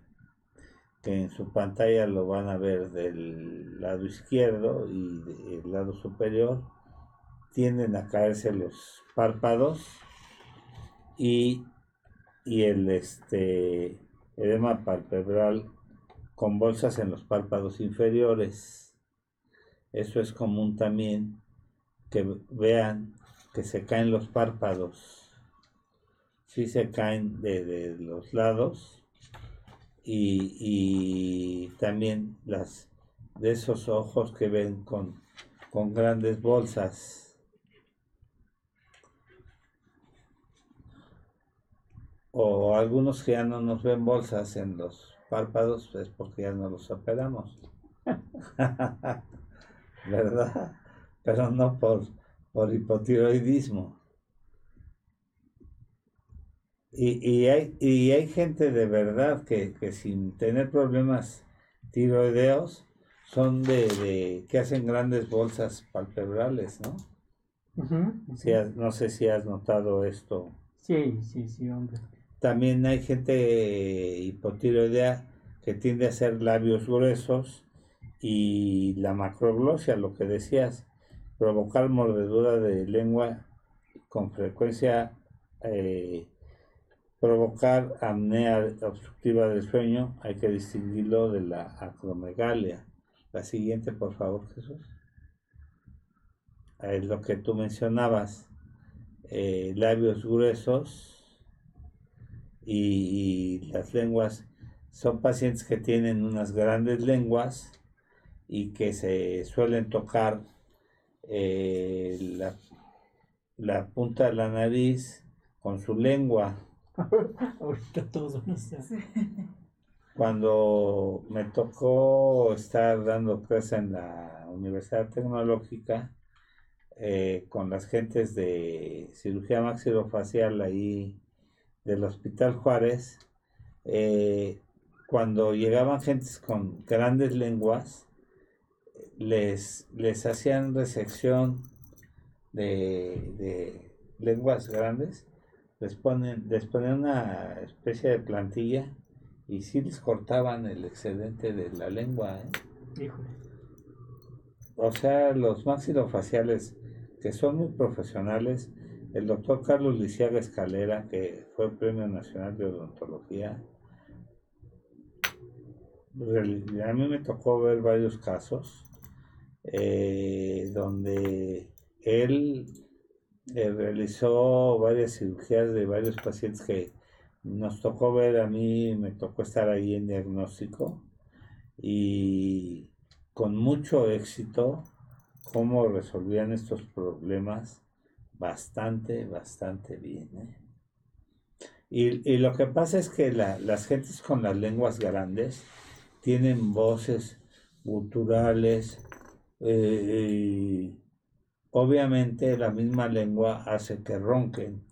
que en su pantalla lo van a ver del lado izquierdo y del lado superior, tienden a caerse los párpados y, y el este, edema palpebral con bolsas en los párpados inferiores. Eso es común también que vean que se caen los párpados. Sí se caen de, de los lados y, y también las de esos ojos que ven con, con grandes bolsas. O algunos que ya no nos ven bolsas en los párpados es porque ya no los operamos. ¿Verdad? Pero no por, por hipotiroidismo. Y, y, hay, y hay gente de verdad que, que sin tener problemas tiroideos son de, de, que hacen grandes bolsas palpebrales, ¿no? Si has- no sé si has notado esto. Sí, sí, sí, hombre. También hay gente hipotiroidea que tiende a hacer labios gruesos y la macroglosia, lo que decías, provocar mordedura de lengua con frecuencia, eh, provocar apnea obstructiva del sueño, hay que distinguirlo de la acromegalia. La siguiente, por favor, Jesús. Es lo que tú mencionabas, eh, labios gruesos y, y las lenguas son pacientes que tienen unas grandes lenguas y que se suelen tocar eh, la, la punta de la nariz con su lengua. Ahorita todos van a ser. Cuando me tocó estar dando clase en la Universidad Tecnológica eh, con las gentes de cirugía maxilofacial ahí del Hospital Juárez, eh, cuando llegaban gentes con grandes lenguas, les, les hacían resección de, de lenguas grandes, les ponen, les ponían una especie de plantilla y sí les cortaban el excedente de la lengua. ¿eh? Híjole. O sea, los maxilofaciales que son muy profesionales, el doctor Carlos Lisiaga Escalera, que fue Premio Nacional de Odontología, a mí me tocó ver varios casos eh, donde él eh, realizó varias cirugías de varios pacientes que nos tocó ver, a mí me tocó estar ahí en diagnóstico y con mucho éxito cómo resolvían estos problemas bastante, bastante bien. ¿eh? Y, y lo que pasa es que la- las gentes con las lenguas grandes tienen voces guturales. eh, y obviamente la misma lengua hace que ronquen,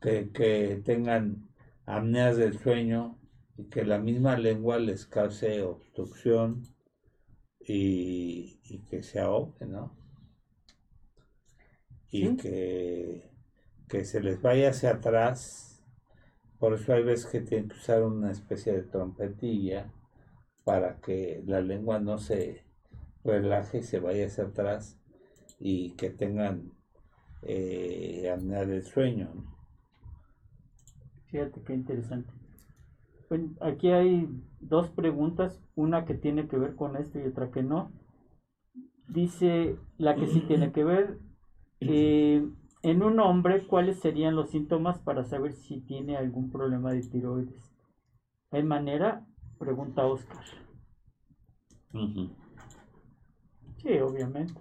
que, que tengan apneas del sueño y que la misma lengua les cause obstrucción y, y que se ahogue, ¿no? Y Sí. que, que se les vaya hacia atrás. Por eso hay veces que tienen que usar una especie de trompetilla para que la lengua no se relaje y se vaya hacia atrás y que tengan eh, apnea del sueño. Fíjate qué interesante. Bueno, aquí hay dos preguntas, una que tiene que ver con esto y otra que no. Dice la que sí tiene que ver. Eh, en un hombre, ¿cuáles serían los síntomas para saber si tiene algún problema de tiroides? ¿Hay manera? Pregunta Oscar. Sí, obviamente.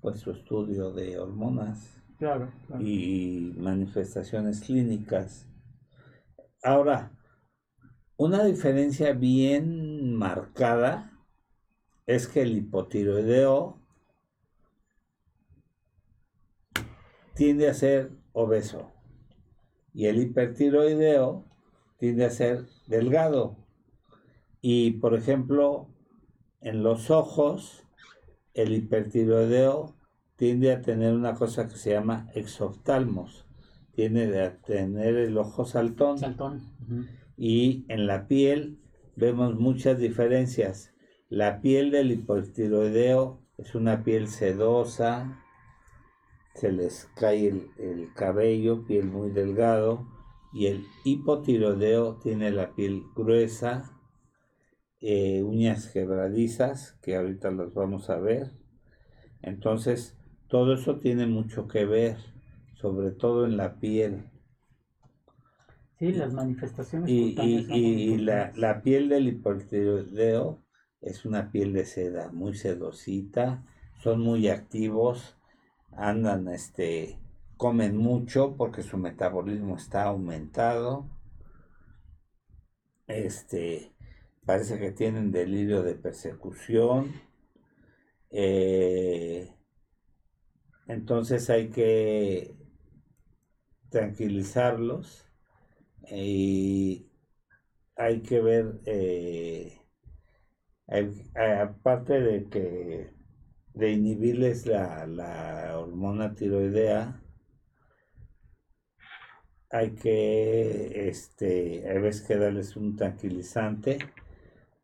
Pues su estudio de hormonas. Claro, claro. y manifestaciones clínicas. Ahora, una diferencia bien marcada es que el hipotiroideo tiende a ser obeso y el hipertiroideo tiende a ser delgado. Y por ejemplo, en los ojos, el hipertiroideo tiende a tener una cosa que se llama exoftalmos, tiende a tener el ojo saltón Saltón. Y en la piel vemos muchas diferencias. La piel del hipotiroideo es una piel sedosa, se les cae el, el cabello, piel muy delgado, y el hipotiroideo tiene la piel gruesa eh, uñas quebradizas, que ahorita las vamos a ver. Entonces, todo eso tiene mucho que ver, sobre todo en la piel. Sí, las manifestaciones. Y, y- muy y la, la piel del hipotiroideo es una piel de seda, muy sedosita, son muy activos, andan, este, comen mucho porque su metabolismo está aumentado. Este, parece que tienen delirio de persecución. eh, entonces hay que tranquilizarlos y hay que ver, eh, aparte de que de inhibirles la, la hormona tiroidea, hay que, este, hay veces que darles un tranquilizante,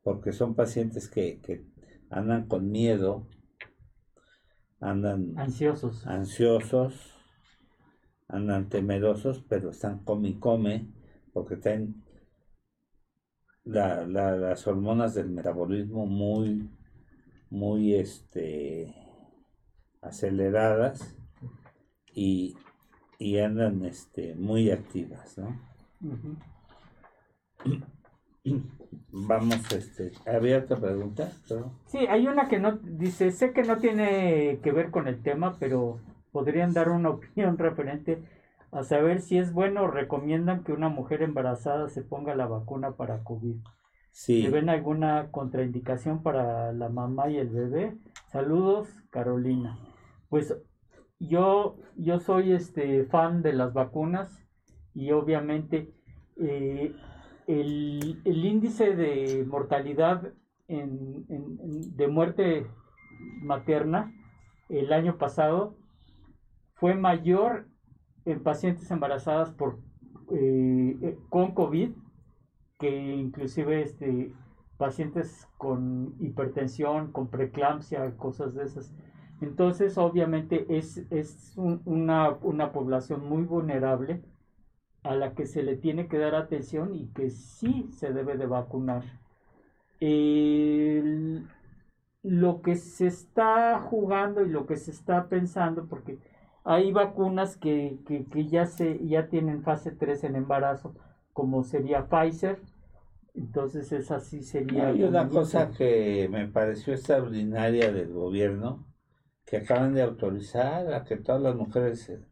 porque son pacientes que, que andan con miedo, andan Ansiosos. ansiosos, andan temerosos, pero están come y come, porque tienen la- la- las hormonas del metabolismo muy, muy este, aceleradas y, y andan este, muy activas, ¿no? Vamos, este, ¿había otra pregunta? Pero- Sí, hay una que no dice, sé que no tiene que ver con el tema, pero podrían dar una opinión referente a saber si es bueno o recomiendan que una mujer embarazada se ponga la vacuna para COVID. ¿Le ven alguna contraindicación para la mamá y el bebé? Saludos, Carolina. Pues yo, yo soy este fan de las vacunas y obviamente eh, el, el índice de mortalidad en- en- en- de muerte materna el año pasado fue mayor en pacientes embarazadas por, eh, eh, con COVID que inclusive este, pacientes con hipertensión, con preeclampsia, cosas de esas. Entonces, obviamente, es, es un- una, una población muy vulnerable a la que se le tiene que dar atención y que sí se debe de vacunar. Lo que se está jugando y lo que se está pensando, porque hay vacunas que, que, que ya, se, ya tienen fase 3 en embarazo, como sería Pfizer, entonces esa sí sería... Hay una cosa que me pareció extraordinaria del gobierno, que acaban de autorizar a que todas las mujeres eh,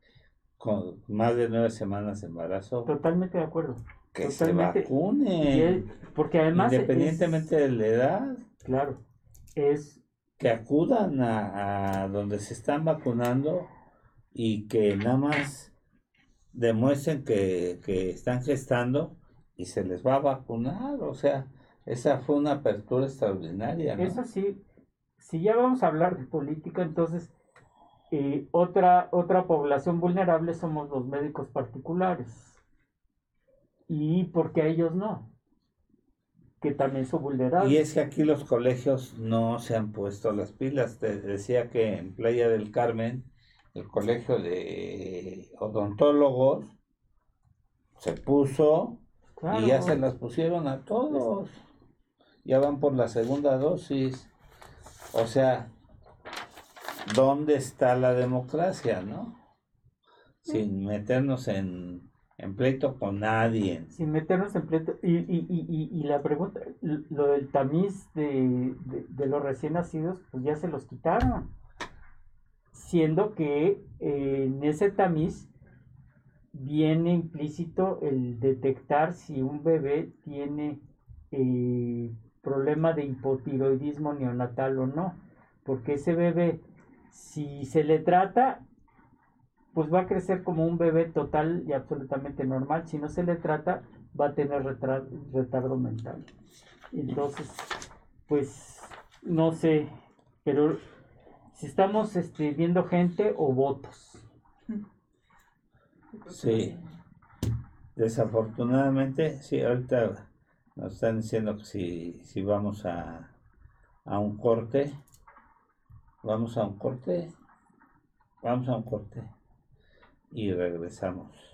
con más de nueve semanas de embarazo, Totalmente de acuerdo. que se totalmente. Vacunen, porque además... es- independientemente de la edad, claro, es... que acudan a, a donde se están vacunando y que nada más demuestren que, que están gestando y se les va a vacunar, o sea, esa fue una apertura extraordinaria, ¿no? Eso sí, si ya vamos a hablar de política, entonces eh, otra, otra población vulnerable somos los médicos particulares. ¿Y porque a ellos no? Que también son vulnerables. Y es que aquí los colegios no se han puesto las pilas. Te decía que en Playa del Carmen, el colegio de odontólogos se puso y ya se las pusieron a todos. Ya van por la segunda dosis. O sea, ¿dónde está la democracia, no? Sin meternos en, en pleito con nadie. sin meternos en pleito. Y, y, y, y- y la pregunta, lo del tamiz de, de- de los recién nacidos, pues ya se los quitaron. Siendo que eh, en ese tamiz viene implícito el detectar si un bebé tiene eh, problema de hipotiroidismo neonatal o no. Porque ese bebé, si se le trata, pues va a crecer como un bebé total y absolutamente normal. Si no se le trata, va a tener retardo mental. Entonces, pues, no sé, pero si estamos este, viendo gente o votos. Sí. Desafortunadamente, sí, ahorita nos están diciendo que si, si vamos a, a un corte, vamos a un corte, vamos a un corte y regresamos.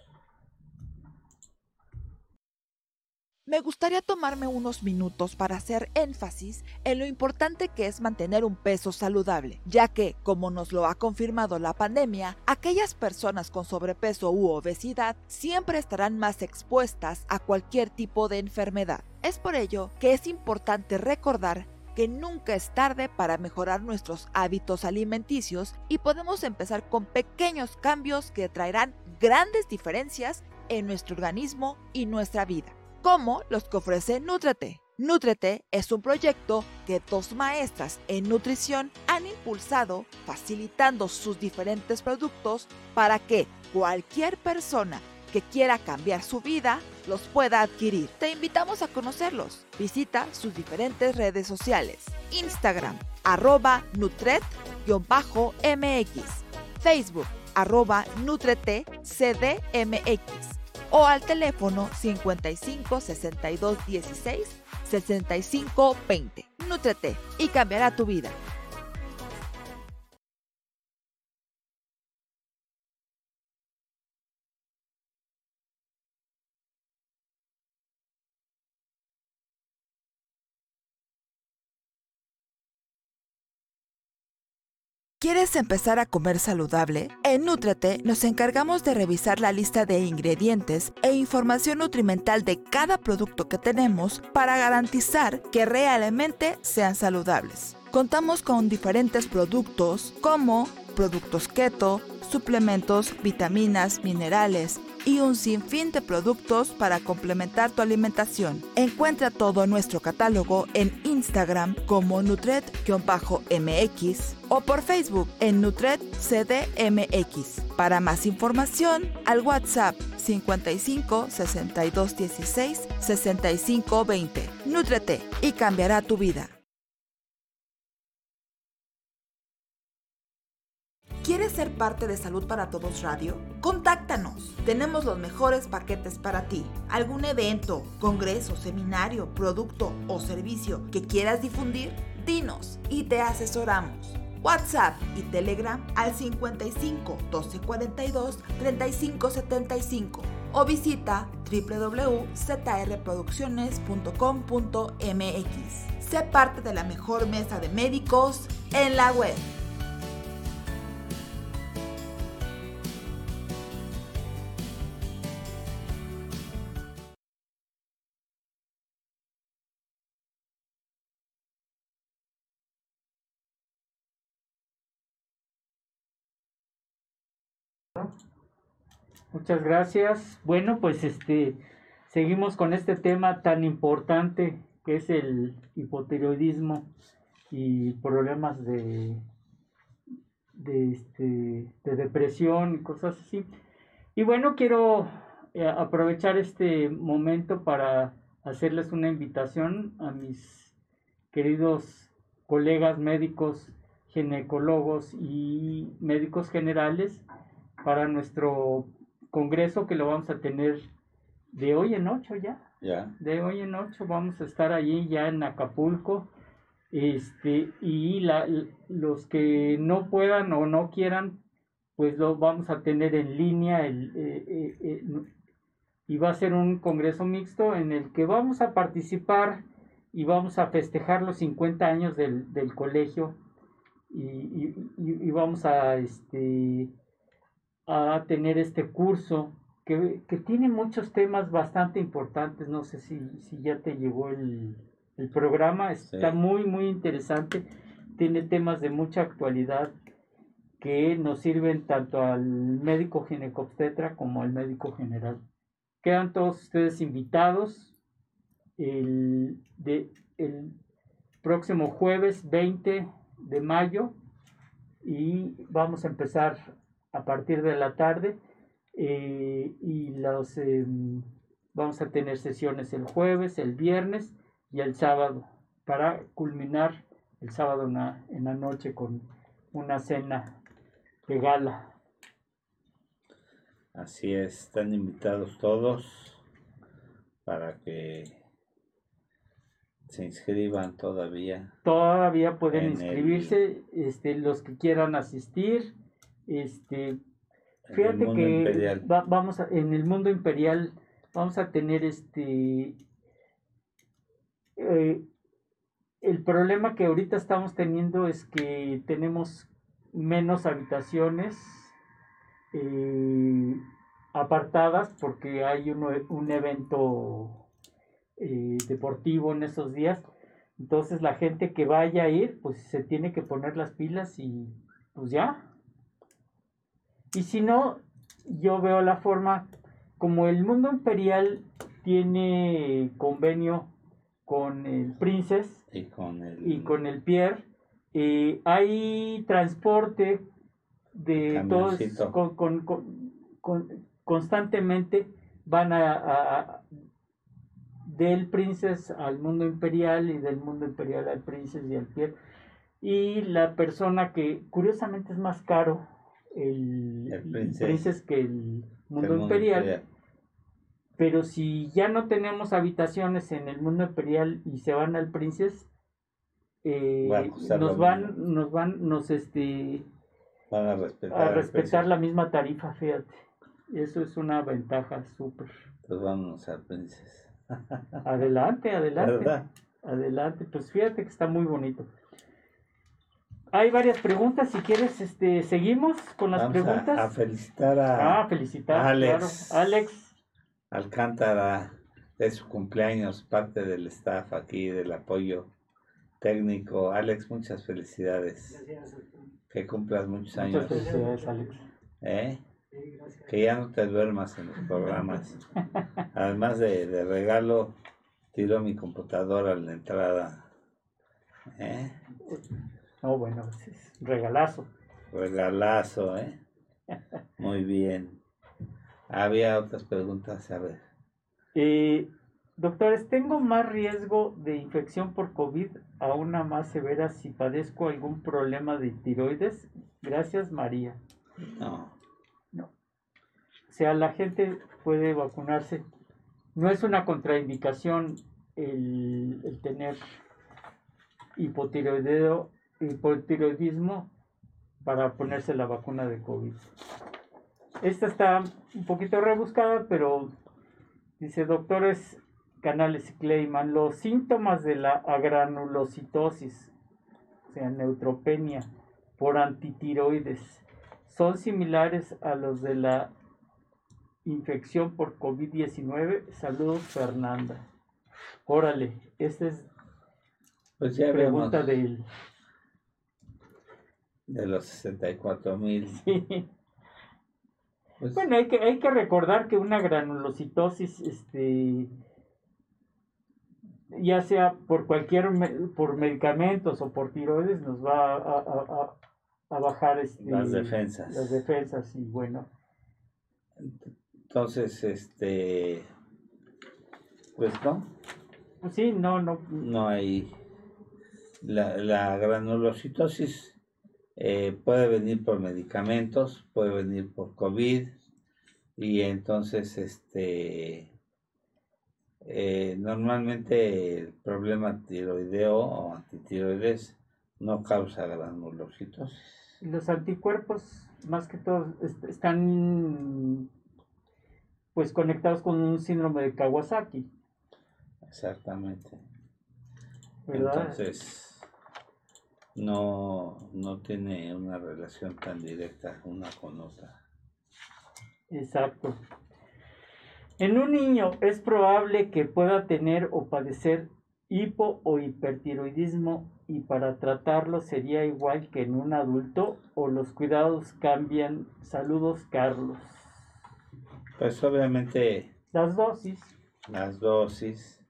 Me gustaría tomarme unos minutos para hacer énfasis en lo importante que es mantener un peso saludable, ya que, como nos lo ha confirmado la pandemia, aquellas personas con sobrepeso u obesidad siempre estarán más expuestas a cualquier tipo de enfermedad. Es por ello que es importante recordar que nunca es tarde para mejorar nuestros hábitos alimenticios y podemos empezar con pequeños cambios que traerán grandes diferencias en nuestro organismo y nuestra vida, como los que ofrece Nútrete. Nútrete es un proyecto que dos maestras en nutrición han impulsado facilitando sus diferentes productos para que cualquier persona que quiera cambiar su vida los pueda adquirir. Te invitamos a conocerlos. Visita sus diferentes redes sociales. Instagram, arroba Nutret-MX. Facebook, arroba Nutrete CDMX. O al teléfono 55 62 16 65 20. Nutrete y cambiará tu vida. ¿Quieres empezar a comer saludable? En Nútrete nos encargamos de revisar la lista de ingredientes e información nutrimental de cada producto que tenemos para garantizar que realmente sean saludables. Contamos con diferentes productos como productos keto, suplementos, vitaminas, minerales y un sinfín de productos para complementar tu alimentación. Encuentra todo nuestro catálogo en Instagram como Nutret-MX o por Facebook en Nutret CDMX. Para más información, al WhatsApp 55 62 16 65 20. Nútrete y cambiará tu vida. ¿Quieres ser parte de Salud para Todos Radio? Contáctanos. Tenemos los mejores paquetes para ti. ¿Algún evento, congreso, seminario, producto o servicio que quieras difundir? Dinos y te asesoramos. WhatsApp y Telegram al 55 12 42 35 75 o visita www.zrproducciones.com.mx. Sé parte de la mejor mesa de médicos en la web. Muchas gracias. Bueno, pues este seguimos con este tema tan importante que es el hipotiroidismo y problemas de de, este, de depresión y cosas así. Y bueno, quiero eh, aprovechar este momento para hacerles una invitación a mis queridos colegas médicos, ginecólogos y médicos generales para nuestro congreso que lo vamos a tener de hoy en ocho ya. De hoy en ocho vamos a estar allí ya en Acapulco. Este, y la, los que no puedan o no quieran, pues lo vamos a tener en línea. El, eh, eh, eh, y va a ser un congreso mixto en el que vamos a participar y vamos a festejar los 50 años del, del colegio. Y, y, y, vamos a este a tener este curso que, que, tiene muchos temas bastante importantes. No sé si, si ya te llegó el, el programa, está sí. muy, muy interesante. Tiene temas de mucha actualidad que nos sirven tanto al médico ginecobstetra como al médico general. Quedan todos ustedes invitados el, de, el próximo jueves 20 de mayo y vamos a empezar a partir de la tarde eh, y los eh, vamos a tener sesiones el jueves, el viernes y el sábado para culminar el sábado en la, en la noche con una cena de gala. Así es, están invitados todos para que se inscriban todavía. Todavía pueden inscribirse el... este, los que quieran asistir. Este, fíjate que va, vamos a, en el mundo imperial vamos a tener este eh, el problema que ahorita estamos teniendo es que tenemos menos habitaciones eh, apartadas porque hay uno- un evento eh, deportivo en esos días. Entonces la gente que vaya a ir, pues se tiene que poner las pilas y pues ya. Y si no, yo veo la forma, como el mundo imperial tiene convenio con el Princess Y con el. y con el Pierre, eh, hay transporte de todos Camioncito. con, con- con- con- constantemente van a, a- a- del Princess al mundo imperial y del mundo imperial al Princess y al Pierre y la persona que curiosamente es más caro el, El. Princess que el mundo, el mundo imperial pero si ya no tenemos habitaciones en el mundo imperial y se van al Princess, eh, nos van, mismo. nos van, nos este, Van a respetar. a respetar la misma tarifa, fíjate. Eso es una ventaja súper. Pues vámonos al Princess. Adelante, adelante. ¿Verdad? Adelante, pues fíjate que está muy bonito. Hay varias preguntas, si quieres, este, seguimos con las Vamos a- preguntas. A, felicitar a ah, felicitar, Alex. claro. Alex, Alcántara de su cumpleaños, parte del staff aquí, del apoyo técnico. Alex, muchas felicidades. Que cumplas muchos muchas años. felicidades, Alex. ¿eh? Que ya no te duermas en los programas. Además de, de regalo, tiro mi computadora en la entrada. ¿eh? No, bueno, es- es regalazo. Regalazo, ¿eh? Muy bien. Había otras preguntas, a ver. Eh, doctores, ¿tengo más riesgo de infección por COVID a una más severa si padezco algún problema de tiroides? Gracias, María. No, O sea, la gente puede vacunarse. No es una contraindicación el, el tener hipotiroideo, hipotiroidismo para ponerse la vacuna de COVID. Esta está un poquito rebuscada, pero dice doctores Canales y Kleiman, los síntomas de la agranulocitosis, o sea, neutropenia por antitiroides, son similares a los de la infección por COVID-19. Saludos, Fernanda. Órale, esta es pues ya pregunta de él. De los 64 mil. Pues, Bueno, hay que, hay que recordar que una granulocitosis, este, ya sea por cualquier, por medicamentos o por tiroides, nos va a, a- a- a bajar este, Las defensas. Las defensas, y bueno, entonces, este, pues no, sí, no, no, no hay. La, la granulocitosis eh, puede venir por medicamentos, puede venir por COVID, y entonces, este, eh, normalmente el problema tiroideo o antitiroides no causa granulocitosis. los anticuerpos, más que todo, est- están pues conectados con un síndrome de Kawasaki, Exactamente. ¿verdad? Entonces, no, no tiene una relación tan directa una con otra. Exacto. En un niño es probable que pueda tener o padecer hipo o hipertiroidismo y para tratarlo sería igual que en un adulto o los cuidados cambian. Saludos, Carlos. Pues obviamente Las dosis, las dosis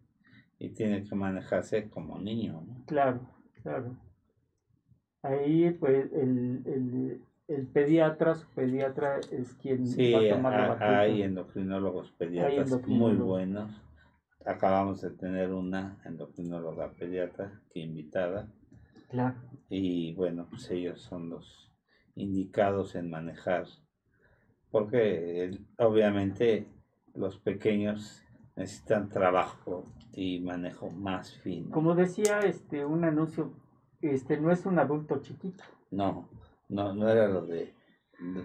y tiene que manejarse como niño, ¿no? claro, claro. Ahí pues el, el, el pediatra, su pediatra es quien Sí, va a tomar la batuta. hay endocrinólogos pediatras muy endocrinólogos. buenos. Acabamos de tener una endocrinóloga pediatra que invitada Claro. y bueno, pues ellos son los indicados en manejar, porque el- obviamente los pequeños necesitan trabajo y manejo más fino. Como decía este un anuncio, este no es un adulto chiquito. No, no, no era lo de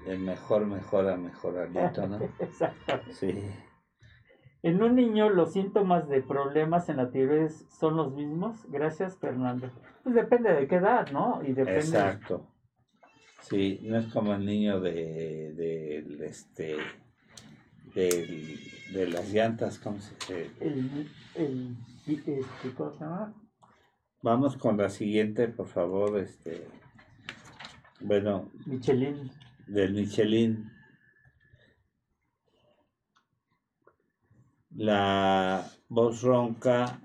el mejor mejora mejoralito, ¿no? Exacto. Sí, En un niño los síntomas de problemas en la tiroides son los mismos. Gracias, Fernando. Pues depende de qué edad, ¿no? Y depende. Exacto. Sí, no es como el niño de, del, este, del- de las llantas, ¿cómo se dice? El, el, este, ¿cómo se llama? Vamos con la siguiente, por favor, este, bueno, Michelin. del Michelin. La voz ronca,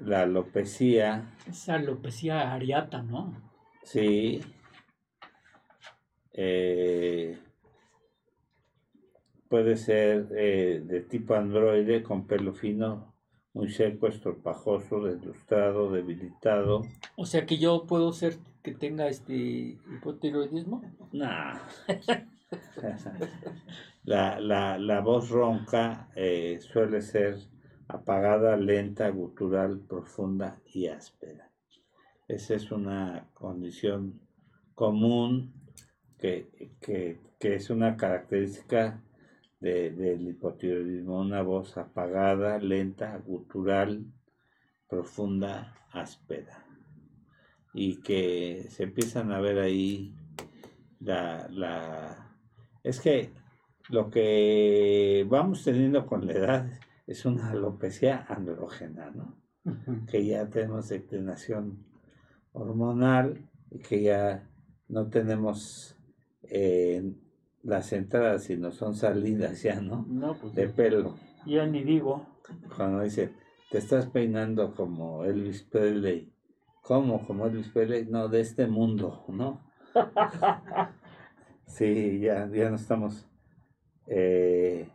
la alopecia, Esa alopecia areata, ¿no? sí. Eh, puede ser eh, de tipo androide con pelo fino, muy seco, estropajoso, deslustrado, debilitado. O sea que yo puedo ser que tenga este hipotiroidismo. Nah. La, la, la voz ronca eh, suele ser apagada, lenta, gutural, profunda y áspera. Esa es una condición común que, que- que es una característica de- del hipotiroidismo, una voz apagada, lenta, gutural, profunda, áspera. Y que se empiezan a ver ahí la, la... Es que lo que vamos teniendo con la edad es una alopecia andrógena, ¿no? Que ya tenemos declinación hormonal y que ya no tenemos eh, las entradas, sino son salidas ya, ¿no? No, pues De pelo. ya ni digo. Cuando dice, te estás peinando como Elvis Presley. ¿Cómo? Como Elvis Presley? No, de este mundo, ¿no? Sí, ya, ya no estamos. eh,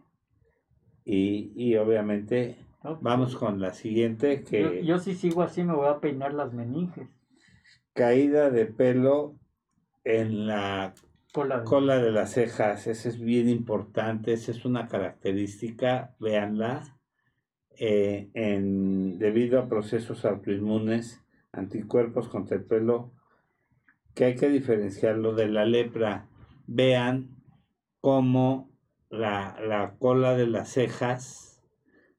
y, y obviamente ¿no? vamos con la siguiente, Yo, que yo si sigo así me voy a peinar las meninges. caída de pelo en la Cola de- cola de las cejas. Esa es bien importante, esa es una característica, véanla, eh, en, debido a procesos autoinmunes, anticuerpos contra el pelo, que hay que diferenciarlo de la lepra. Vean cómo la, la cola de las cejas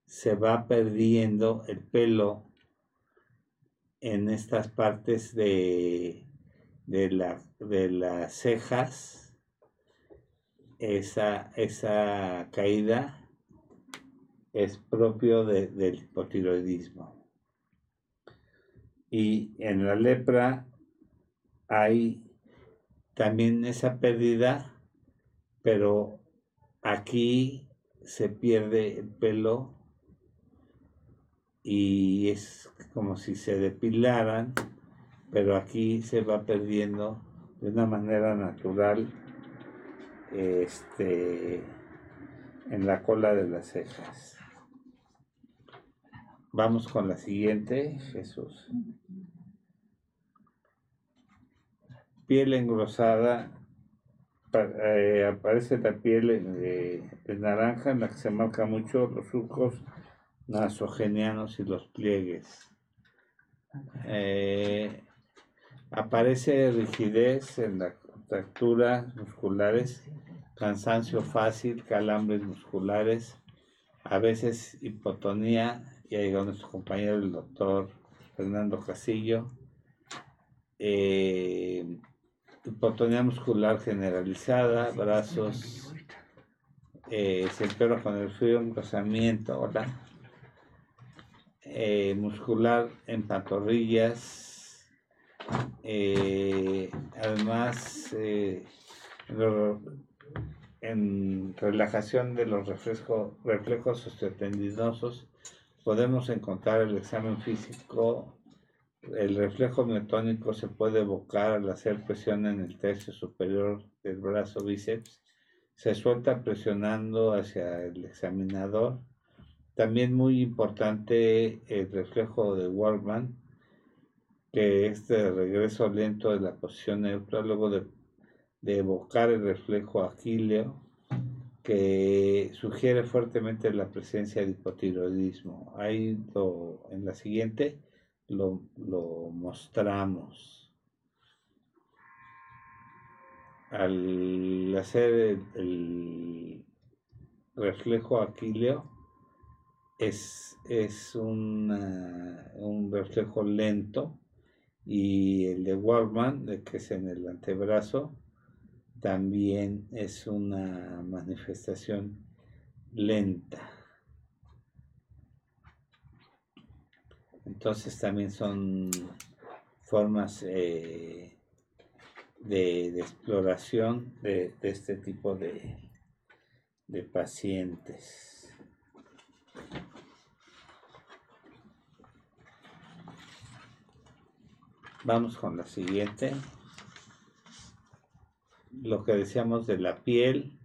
se va perdiendo el pelo en estas partes de, de, la, de las cejas, esa, esa caída es propio de- del hipotiroidismo. Y en la lepra hay también esa pérdida, pero aquí se pierde el pelo y es como si se depilaran, pero aquí se va perdiendo de una manera natural este en la cola de las cejas. Vamos con la siguiente, Jesús. Piel engrosada. eh, aparece la piel eh, de naranja en la que se marcan mucho los surcos nasogenianos y los pliegues. Eh, aparece rigidez en la contractura musculares, cansancio fácil, calambres musculares, a veces hipotonía, ya llegó nuestro compañero el doctor Fernando Casillo, eh, hipotonía muscular generalizada, brazos, eh, se empeora con el frío, engrosamiento, hola, eh, muscular en pantorrillas, eh, además eh, en relajación de los reflejo- reflejos osteotendinosos podemos encontrar el examen físico el reflejo miotónico se puede evocar al hacer presión en el tercio superior del brazo bíceps. Se suelta presionando hacia el examinador. También muy importante el reflejo de Waldman, que es de regreso lento de la posición neutra, luego de, de evocar el reflejo aquileo, que sugiere fuertemente la presencia de hipotiroidismo. Ahí lo- en la siguiente lo, lo mostramos. Al hacer el, el reflejo aquíleo es, es una- un reflejo lento y el de Waldman, de que es en el antebrazo, también es una manifestación lenta. Entonces también son formas eh, de, de exploración de, de este tipo de, de pacientes. Vamos con la siguiente. Lo que decíamos de la piel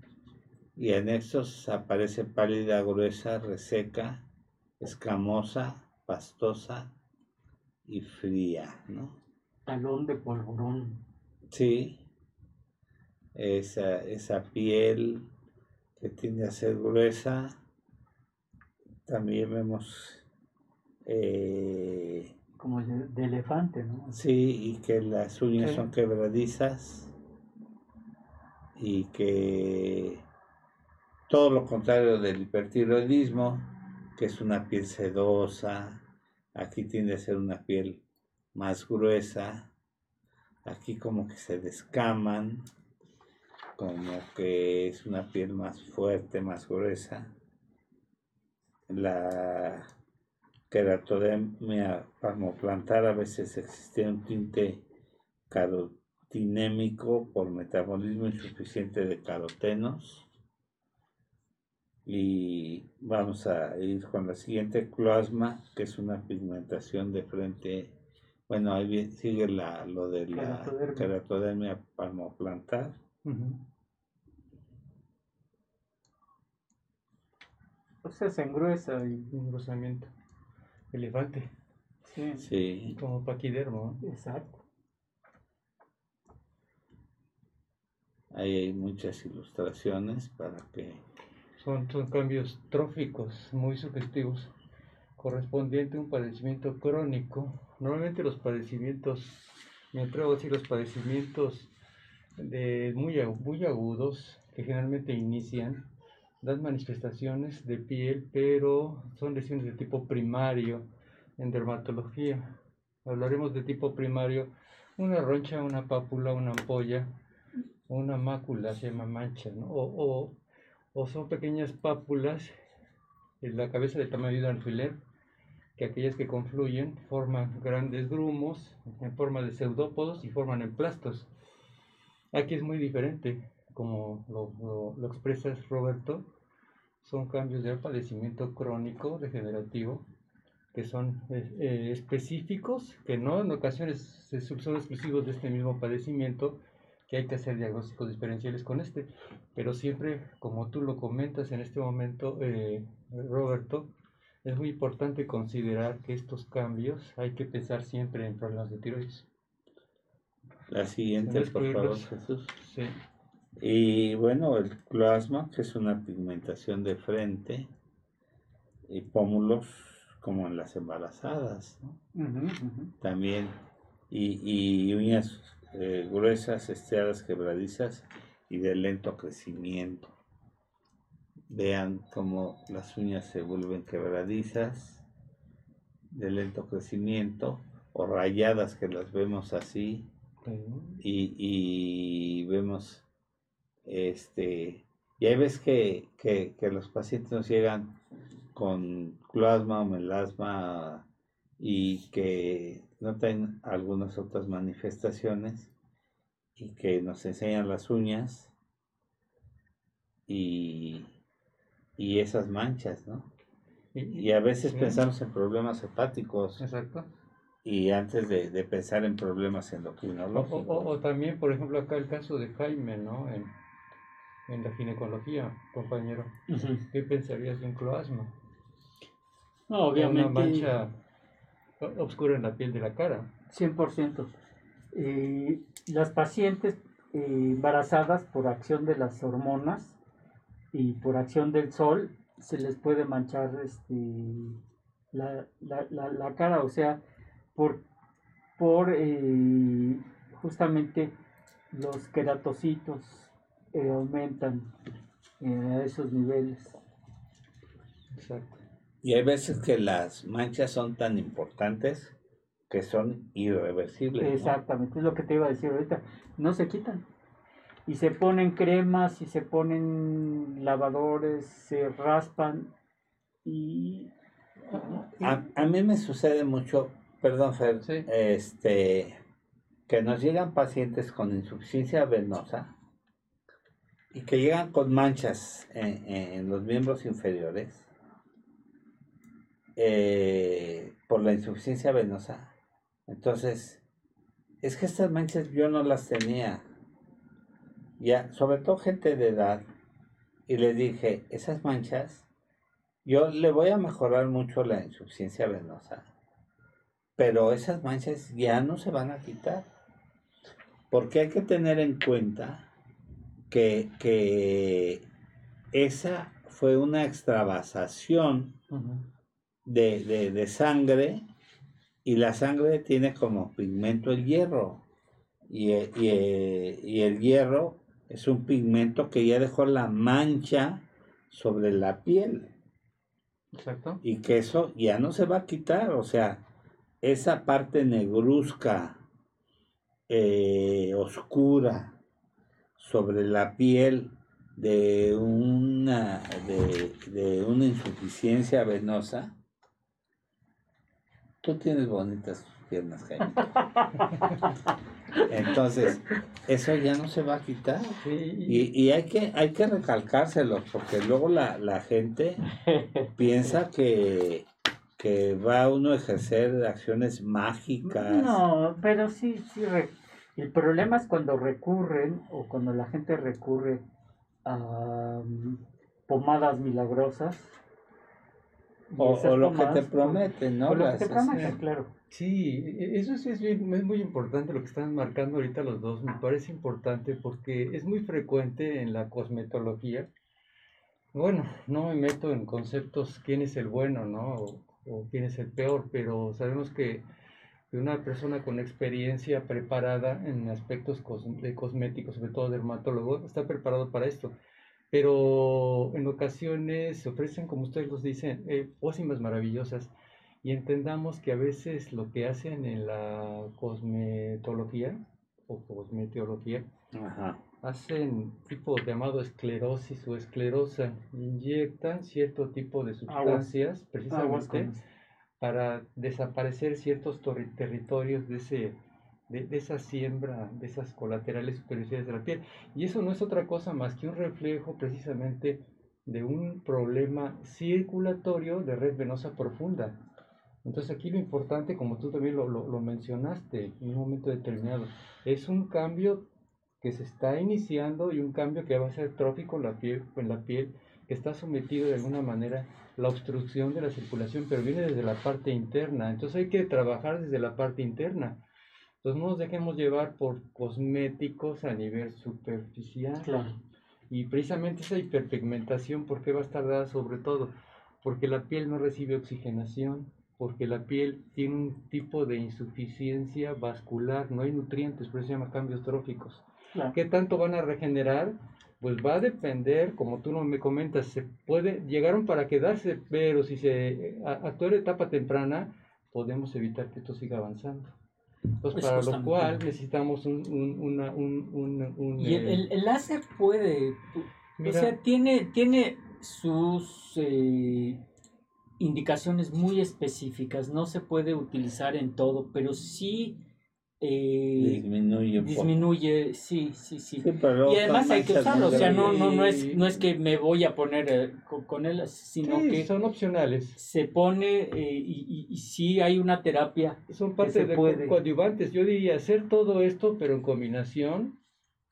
y anexos aparece pálida, gruesa, reseca, escamosa, pastosa y fría, ¿no? Talón de polvorón. Sí, esa, esa piel que tiende a ser gruesa. También vemos, eh, Como de, elefante, ¿no? sí, y que las uñas son quebradizas y que todo lo contrario del hipertiroidismo, que es una piel sedosa, aquí tiende a ser una piel más gruesa, aquí como que se descaman, como que es una piel más fuerte, más gruesa. La queratodermia palmoplantar a veces existe un tinte carotinémico por metabolismo insuficiente de carotenos. Y vamos a ir con la siguiente, cloasma, que es una pigmentación de frente. Bueno, ahí sigue la, lo de la queratodermia palmoplantar. Ujú. O sea, se engruesa y... Engrosamiento. Elefante. Sí, Sí, Como paquidermo. exacto. ahí hay muchas ilustraciones para que Son, son cambios tróficos muy sugestivos, correspondiente a un padecimiento crónico. Normalmente los padecimientos, me atrevo a decir, los padecimientos de muy, muy agudos, que generalmente inician, dan manifestaciones de piel, pero son lesiones de tipo primario en dermatología. Hablaremos de tipo primario, una roncha, una pápula, una ampolla, una mácula, se llama mancha, ¿no? O, o- son pequeñas pápulas en la cabeza del tamaño de alfiler, que aquellas que confluyen forman grandes grumos en forma de pseudópodos y forman emplastos. Aquí es muy diferente, como lo, lo- lo expresas Roberto, son cambios de padecimiento crónico degenerativo que son eh, eh, específicos, que no en ocasiones son exclusivos de este mismo padecimiento, que hay que hacer diagnósticos diferenciales con este, pero siempre, como tú lo comentas en este momento, eh, Roberto, es muy importante considerar que estos cambios hay que pensar siempre en problemas de tiroides. la siguiente, por favor. Jesús. Sí. Y bueno, el cloasma, que es una pigmentación de frente y pómulos como en las embarazadas, ¿no? También, y, y uñas eh, gruesas, estriadas, quebradizas y de lento crecimiento. Vean cómo las uñas se vuelven quebradizas, de lento crecimiento, o rayadas que las vemos así, y, y vemos este y hay veces que, que, que los pacientes nos llegan con cloasma o melasma y que notan algunas otras manifestaciones y que nos enseñan las uñas y, y esas manchas, ¿no? Y a veces Sí. pensamos en problemas hepáticos Exacto. y antes de, de pensar en problemas endocrinológicos. o- o- o también, por ejemplo, acá el caso de Jaime, ¿no? En, en la ginecología, compañero. Ujú. ¿Qué pensarías de un cloasma? No, Una obviamente. mancha o- oscura en la piel de la cara. 100%. Eh, las pacientes eh, embarazadas por acción de las hormonas y por acción del sol se les puede manchar este, la, la- la- la cara, o sea, por, por eh, justamente los queratocitos eh, aumentan eh, a esos niveles. Exacto. Y hay veces que las manchas son tan importantes que son irreversibles. ¿no? Exactamente, es lo que te iba a decir ahorita. No se quitan. Y se ponen cremas y se ponen lavadores, se raspan y... A, a mí me sucede mucho, perdón Fer, Sí. este, que nos llegan pacientes con insuficiencia venosa y que llegan con manchas en, en los miembros inferiores eh, por la insuficiencia venosa. Entonces, es que estas manchas yo no las tenía. Ya, sobre todo gente de edad. Y les dije, esas manchas, yo le voy a mejorar mucho la insuficiencia venosa. Pero esas manchas ya no se van a quitar. Porque hay que tener en cuenta que, que esa fue una extravasación de, de- de sangre y la sangre tiene como pigmento el hierro. Y, e- y e- y el hierro es un pigmento que ya dejó la mancha sobre la piel Exacto. y que eso ya no se va a quitar. O sea, esa parte negruzca, eh, oscura, sobre la piel de una, de, de una insuficiencia venosa. Tú tienes bonitas piernas, Jaime. Entonces, eso ya no se va a quitar. Sí, Y, y hay que hay que recalcárselo, porque luego la, la gente piensa que, que va uno a ejercer acciones mágicas. No, pero sí, sí. El problema es cuando recurren o cuando la gente recurre a mm, pomadas milagrosas. O, lo que te prometen, ¿no? o lo que te prometen, este, claro. Sí, e- eso sí es, bien- es muy importante lo que están marcando ahorita los dos. Me parece importante porque es muy frecuente en la cosmetología. Bueno, no me meto en conceptos quién es el bueno, ¿no? O, o quién es el peor, pero sabemos que, que una persona con experiencia preparada en aspectos cos- de cosméticos, sobre todo dermatólogo, está preparado para esto. Pero en ocasiones se ofrecen, como ustedes los dicen, eh, pócimas maravillosas y entendamos que a veces lo que hacen en la cosmetología o cosmeteología Ajá. hacen tipo llamado esclerosis o esclerosa, inyectan cierto tipo de sustancias precisamente. Para desaparecer ciertos territorios de ese de, esa siembra, de esas colaterales superficiales de la piel. Y eso no es otra cosa más que un reflejo precisamente de un problema circulatorio de red venosa profunda. Entonces aquí lo importante, como tú también lo, lo- mencionaste en un momento determinado, es un cambio que se está iniciando y un cambio que va a ser trófico en la piel que está sometido de alguna manera la obstrucción de la circulación, pero viene desde la parte interna. Entonces hay que trabajar desde la parte interna. Entonces no nos dejemos llevar por cosméticos a nivel superficial. Claro. Y precisamente esa hiperpigmentación, ¿por qué va a estar dada sobre todo? Porque la piel no recibe oxigenación, porque la piel tiene un tipo de insuficiencia vascular, no hay nutrientes, por eso se llama cambios tróficos. claro. ¿Qué tanto van a regenerar? Pues va a depender, como tú no me comentas, se puede, llegaron para quedarse, pero si se a- actúa en etapa temprana, podemos evitar que esto siga avanzando. Entonces, Pues para lo cual necesitamos un, un, una- un, un- Y el, eh, el- el láser puede, o mira, sea, tiene, tiene sus eh, indicaciones muy específicas, no se puede utilizar en todo, pero sí eh, Disminuye disminuye, sí, sí, sí. Sí, pero luego Y además hay que usarlo, o sea, no, no, no, es, no es que me voy a poner eh, con, con él, sino sí, que son opcionales. se pone eh, y, y, y sí hay una terapia. Son parte de puede. coadyuvantes. Yo diría hacer todo esto, pero en combinación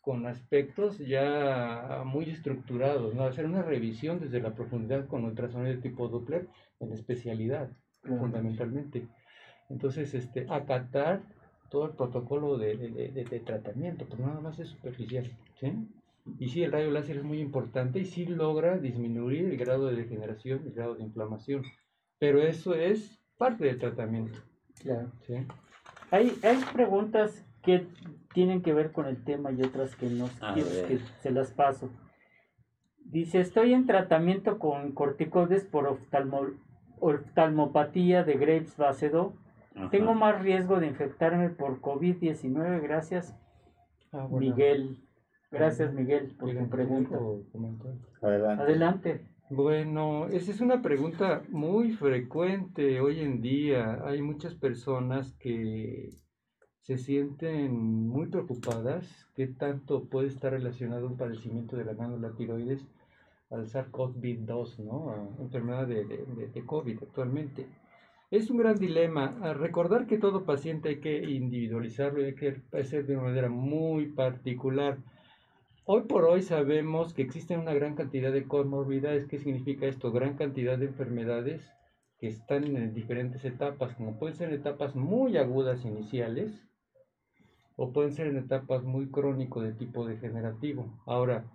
con aspectos ya muy estructurados, ¿no? Hacer una revisión desde la profundidad con ultrasonido de tipo Doppler en especialidad, fundamentalmente. Entonces, este, acatar todo el protocolo de, de- de- tratamiento, pero nada más es superficial, ¿sí? Y sí, el rayo láser es muy importante y sí logra disminuir el grado de degeneración, el grado de inflamación, pero eso es parte del tratamiento, claro. ¿sí? Hay, hay preguntas que tienen que ver con el tema y otras que no A que, se las paso. Dice, estoy en tratamiento con corticoides por oftalmo- oftalmopatía de Graves fase 2. Ajá. Tengo más riesgo de infectarme por COVID-19. Gracias, Ah, bueno. Miguel. Gracias, Miguel, por tu ¿Quieren pregunta. Adelante. Adelante. Bueno, esa es una pregunta muy frecuente hoy en día. Hay muchas personas que se sienten muy preocupadas qué tanto puede estar relacionado un padecimiento de la glándula tiroides al SARS-CoV-2, ¿no? A enfermedad de, de- de- de COVID actualmente. Es un gran dilema. Recordar que todo paciente hay que individualizarlo y hay que hacer de una manera muy particular. Hoy por hoy sabemos que existen una gran cantidad de comorbidades. ¿Qué significa esto? Gran cantidad de enfermedades que están en diferentes etapas, como pueden ser etapas muy agudas iniciales o pueden ser en etapas muy crónico de tipo degenerativo. Ahora,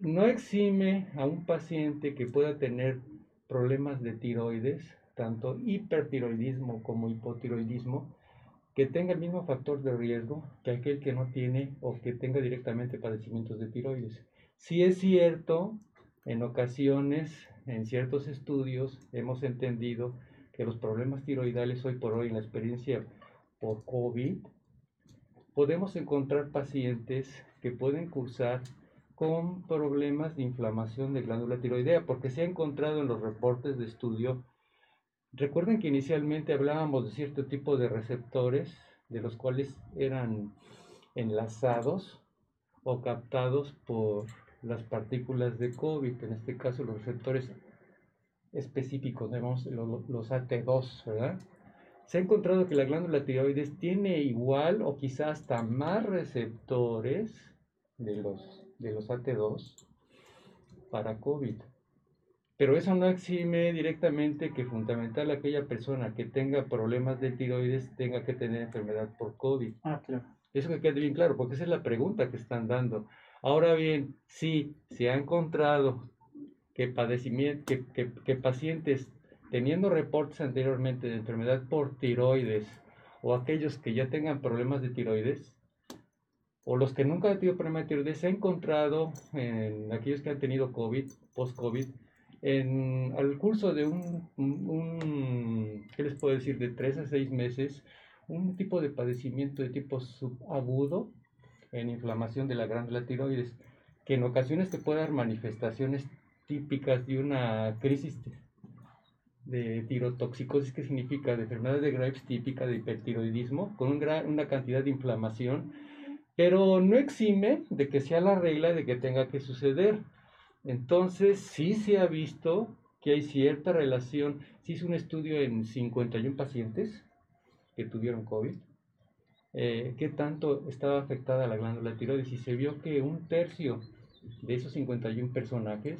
no exime a un paciente que pueda tener problemas de tiroides, tanto hipertiroidismo como hipotiroidismo, que tenga el mismo factor de riesgo que aquel que no tiene o que tenga directamente padecimientos de tiroides. Si es cierto, en ocasiones, en ciertos estudios, hemos entendido que los problemas tiroidales hoy por hoy, en la experiencia por COVID, podemos encontrar pacientes que pueden cursar con problemas de inflamación de glándula tiroidea, porque se ha encontrado en los reportes de estudio Recuerden que inicialmente hablábamos de cierto tipo de receptores, de los cuales eran enlazados o captados por las partículas de COVID, en este caso los receptores específicos, digamos, lo- los AT2, ¿verdad? Se ha encontrado que la glándula tiroides tiene igual o quizás hasta más receptores de los, de los AT2 para COVID. Pero eso no exime directamente que fundamental aquella persona que tenga problemas de tiroides tenga que tener enfermedad por COVID. Ah, claro. Eso que quede bien claro, porque esa es la pregunta que están dando. Ahora bien, si se ha encontrado que, padecimiento, que, que- que pacientes teniendo reportes anteriormente de enfermedad por tiroides o aquellos que ya tengan problemas de tiroides, o los que nunca han tenido problema de tiroides, se ha encontrado en aquellos que han tenido COVID, post-COVID, en al curso de un, ¿qué les puedo decir?, de tres a seis meses, un tipo de padecimiento de tipo subagudo en inflamación de la glándula tiroides, que en ocasiones te puede dar manifestaciones típicas de una crisis de tirotoxicosis, que significa de enfermedad de Graves típica de hipertiroidismo, con una cantidad de inflamación, pero no exime de que sea la regla de que tenga que suceder. Entonces, sí se ha visto que hay cierta relación. Se hizo un estudio en 51 pacientes que tuvieron COVID. eh, qué tanto estaba afectada la glándula tiroides y se vio que un tercio de esos 51 personajes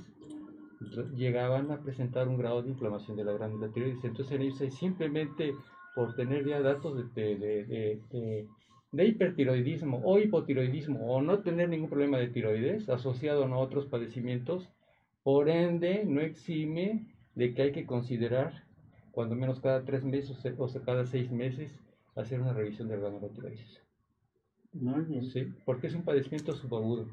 llegaban a presentar un grado de inflamación de la glándula tiroides. Entonces, en ellos simplemente por tener ya datos de, de- de- de- hipertiroidismo o hipotiroidismo o no tener ningún problema de tiroides asociado a otros padecimientos, por ende no exime de que hay que considerar cuando menos cada tres meses o cada seis meses hacer una revisión de la glándula tiroides. Muy bien. ¿sí? Porque es un padecimiento subagudo.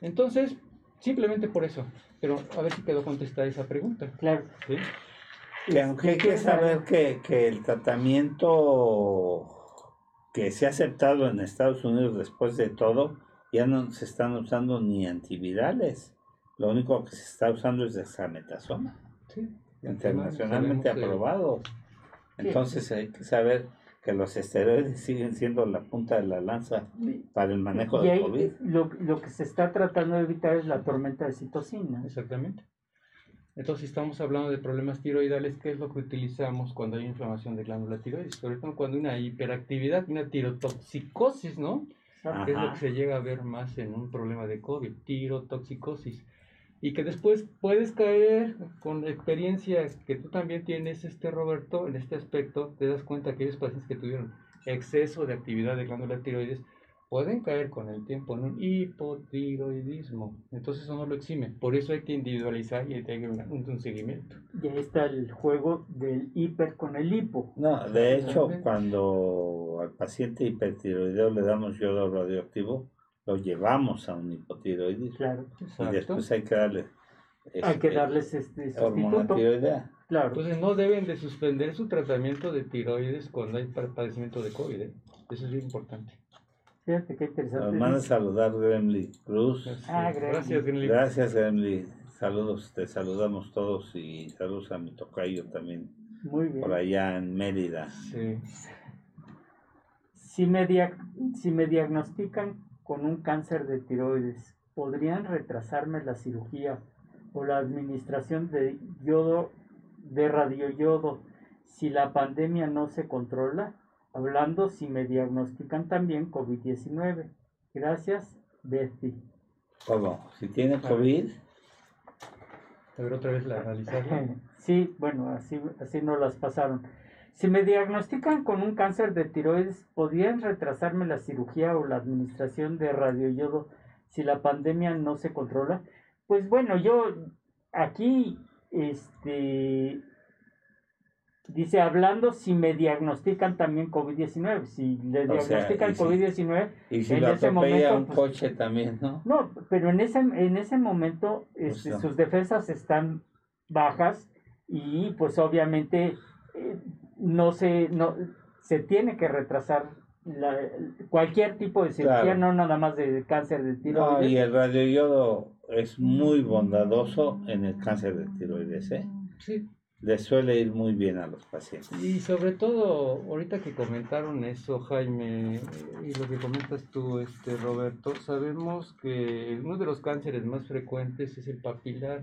Entonces, simplemente por eso. Pero a ver si quedó contestada esa pregunta. Claro. ¿sí? Que aunque hay que ¿Quieres saber que, que el tratamiento que se ha aceptado en Estados Unidos después de todo, ya no se están usando ni antivirales. Lo único que se está usando es dexametasona, Sí. internacionalmente aprobado. Entonces hay que saber que los esteroides siguen siendo la punta de la lanza para el manejo Y del ahí, COVID. lo, lo que se está tratando de evitar es la tormenta de citocina. Exactamente. Entonces, si estamos hablando de problemas tiroidales, ¿qué es lo que utilizamos cuando hay inflamación de glándula tiroides? Sobre todo cuando hay una hiperactividad, una tirotoxicosis, ¿no? que es lo que se llega a ver más en un problema de COVID, tirotoxicosis. Y que después puedes caer con la experiencia que tú también tienes, este Roberto, en este aspecto, te das cuenta que aquellos pacientes que tuvieron exceso de actividad de glándula tiroides pueden caer con el tiempo en un hipotiroidismo. Entonces eso no lo exime. Por eso hay que individualizar y hay que dar un, un seguimiento. Y ahí está el juego del hiper con el hipo. No, de hecho, cuando al paciente hipertiroideo le damos yodo radioactivo, lo llevamos a un hipotiroidismo. Claro. Y Exacto. después hay que darle Hay que este, darles este hormona sustituto. tiroidea. Claro. Entonces no deben de suspender su tratamiento de tiroides cuando hay pa- padecimiento de COVID. ¿eh? Eso es bien importante. Fíjate qué Nos manda a saludar Gremly Cruz. Ah, Sí. gracias. Gracias, Glenly. Gracias, Gremly. Saludos, te saludamos todos y saludos a mi tocayo también Muy bien. por allá en Mérida. Sí. Si me, dia- si me diagnostican con un cáncer de tiroides, ¿podrían retrasarme la cirugía o la administración de yodo, de radioyodo, si la pandemia no se controla? Hablando si me diagnostican también COVID-19. Gracias, Betty. ¿Cómo? Si tiene COVID, A ver otra vez la analizarla. Sí, bueno, así, así nos las pasaron. Si me diagnostican con un cáncer de tiroides, ¿podrían retrasarme la cirugía o la administración de radioyodo si la pandemia no se controla? Pues bueno, yo aquí, este, dice, hablando si me diagnostican también COVID-19, si le O diagnostican y si- COVID-19, y si En lo ese momento, un pues, coche también, ¿no? no, pero en ese, en ese momento este, no. sus defensas están bajas y pues obviamente eh, no se, no, se tiene que retrasar la- cualquier tipo de cirugía, Claro. no nada más de cáncer de No, tiroides. y el radioyodo es muy bondadoso en el cáncer de tiroides, ¿eh? Sí. Le suele ir muy bien a los pacientes. Y sobre todo, ahorita que comentaron eso, Jaime, eh, y lo que comentas tú, este Roberto, sabemos que uno de los cánceres más frecuentes es el papilar.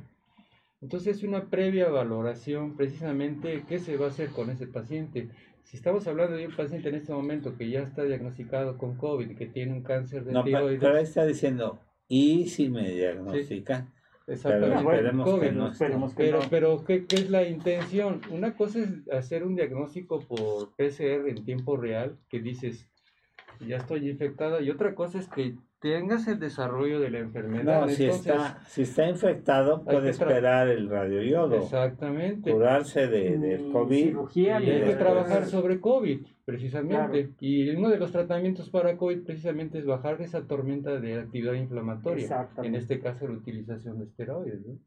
Entonces, una previa valoración, precisamente, ¿qué se va a hacer con ese paciente? Si estamos hablando de un paciente en este momento que ya está diagnosticado con COVID, que tiene un cáncer de No, tiroides, pero ahí está diciendo, y si me diagnostican, exactamente, pero esperemos que COVID, no esperemos que Pero, no. pero ¿qué, qué es la intención? Una cosa es hacer un diagnóstico por PCR en tiempo real, que dices, ya estoy infectada, y otra cosa es que tengas el desarrollo de la enfermedad. No, si Entonces, está, si está infectado, Hay puede esperar el radioyodo, Exactamente. curarse de, del Ni COVID. cirugía, Y hay que trabajar sobre COVID, precisamente. Y uno de los tratamientos para COVID precisamente es bajar esa tormenta de actividad inflamatoria. En este caso, la utilización de esteroides. ¿no?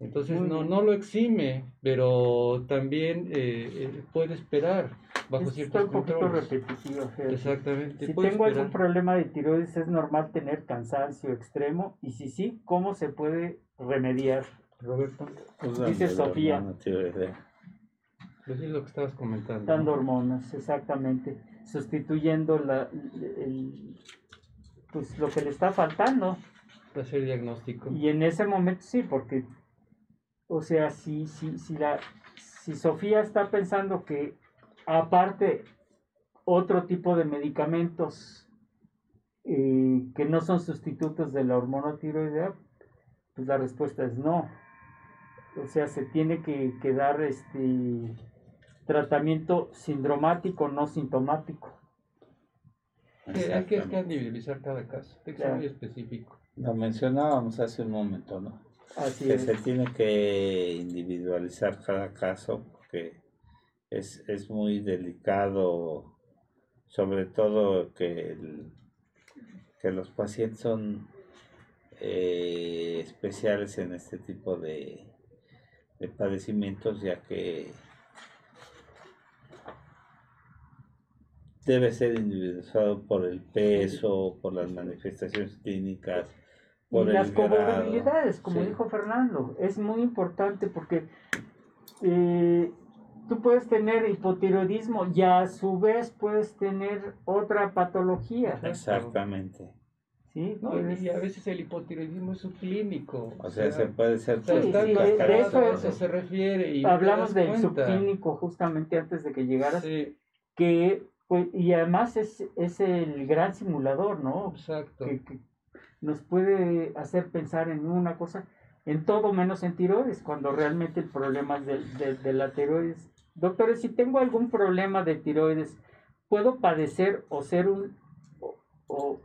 Entonces, no, no lo exime, pero también eh, eh, puede esperar bajo Está ciertos un poquito controles. repetitivo. Exactamente. Si tengo esperar. algún problema de tiroides, es normal tener cansancio extremo y si sí, ¿cómo se puede remediar? Roberto, Usando Dice Sofía. Pues es lo que estabas comentando. Dando ¿no? hormonas, exactamente. Sustituyendo la, el- pues lo que le está faltando. Hacer diagnóstico. Y en ese momento sí, porque, o sea, si, si, si, la, si Sofía está pensando que aparte otro tipo de medicamentos eh, que no son sustitutos de la hormona tiroidea, pues la respuesta es no. O sea, se tiene que, que dar este tratamiento sindromático, no sintomático. Hay que, hay individualizar cada caso. Tiene que ser muy específico. Lo mencionábamos hace un momento, ¿no? Así que es. se tiene que individualizar cada caso porque es, es muy delicado, sobre todo que, el- que los pacientes son eh, especiales en este tipo de, de padecimientos, ya que debe ser individualizado por el peso, por las manifestaciones clínicas, Y por el las comorbilidades, como Sí. dijo Fernando, es muy importante porque eh, tú puedes tener hipotiroidismo y a su vez puedes tener otra patología. Exactamente. ¿sí? No, y a veces el hipotiroidismo es subclínico. O sea, se puede ser Sí, sí, de- eso- a eso se refiere. Y Hablamos del cuenta. subclínico justamente antes de que llegaras, Sí, que pues, y además es, es el gran simulador, ¿no? exacto. que, que nos puede hacer pensar en una cosa, en todo menos en tiroides, cuando realmente el problema es de, de- de la tiroides. Doctores, si tengo algún problema de tiroides, ¿puedo padecer o ser un, o, o,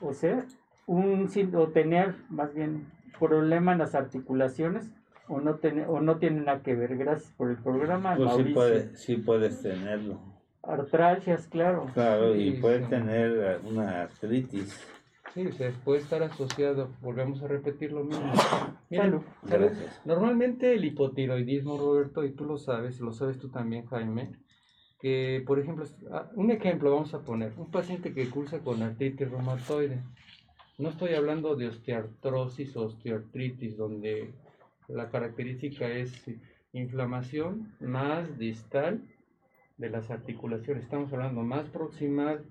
o ser un, o tener más bien problema en las articulaciones? O no, tiene, o no tiene nada que ver. Gracias por el programa, Pues sí, Mauricio. puede, sí puedes tenerlo. Artralgias, claro. Claro, y Sí, puedes sí. tener una artritis. Sí, o sea, puede estar asociado, volvemos a repetir lo mismo. Mira. Normalmente el hipotiroidismo, Roberto, y tú lo sabes, lo sabes tú también, Jaime, que por ejemplo, ah, un ejemplo vamos a poner, un paciente que cursa con artritis reumatoide. No estoy hablando de osteoartrosis o osteoartritis, donde la característica es inflamación más distal de las articulaciones. Estamos hablando más proximal,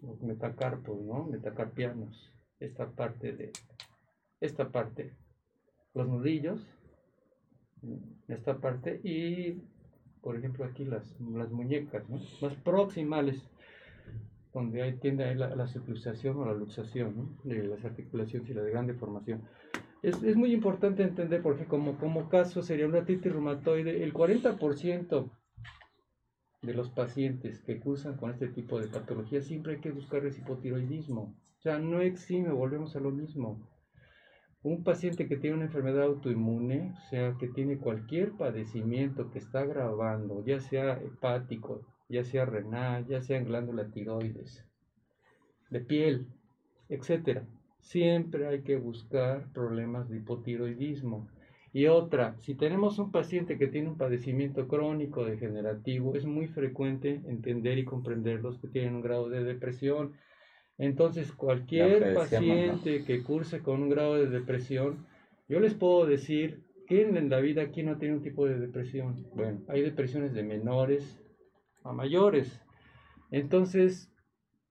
los metacarpos, ¿no? Metacarpianos. Esta parte de, esta parte, los nudillos, esta parte y, por ejemplo, aquí las, las muñecas, ¿no? Más proximales, donde ahí tiende la, la subluxación o la luxación, ¿no? De las articulaciones y la de gran deformación. Es, es muy importante entender, porque como, como caso sería una artritis reumatoide, el 40% de los pacientes que cursan con este tipo de patología siempre hay que buscar el hipotiroidismo. O sea, no exime, volvemos a lo mismo. Un paciente que tiene una enfermedad autoinmune, o sea, que tiene cualquier padecimiento que está agravando, ya sea hepático, ya sea renal, ya sea en glándula tiroides, de piel, etcétera, siempre hay que buscar problemas de hipotiroidismo. Y otra, si tenemos un paciente que tiene un padecimiento crónico degenerativo, es muy frecuente entender y comprender los que tienen un grado de depresión. Entonces, cualquier paciente que curse con un grado de depresión, yo les puedo decir que en la vida aquí no tiene un tipo de depresión. Bueno, hay depresiones de menores a mayores. Entonces,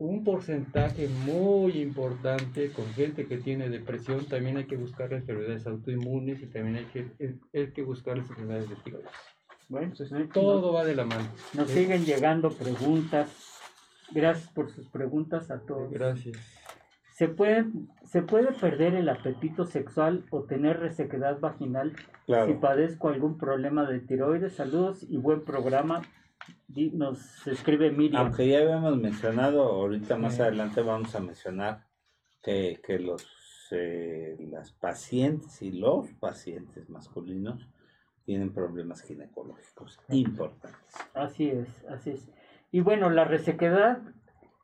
un porcentaje muy importante con gente que tiene depresión, también hay que buscar enfermedades autoinmunes y también hay que, hay- hay que buscar las enfermedades de tiroides. Bueno, Entonces, no- todo va de la mano. Nos siguen llegando preguntas. Gracias por sus preguntas a todos. Gracias. ¿Se puede, ¿Se puede perder el apetito sexual o tener resequedad vaginal si padezco algún problema de tiroides? Saludos y buen programa. Nos escribe Miriam. Aunque ya habíamos mencionado, ahorita más adelante vamos a mencionar que, que los, eh, las pacientes y los pacientes masculinos tienen problemas ginecológicos importantes. Así es, así es. Y bueno, la resequedad,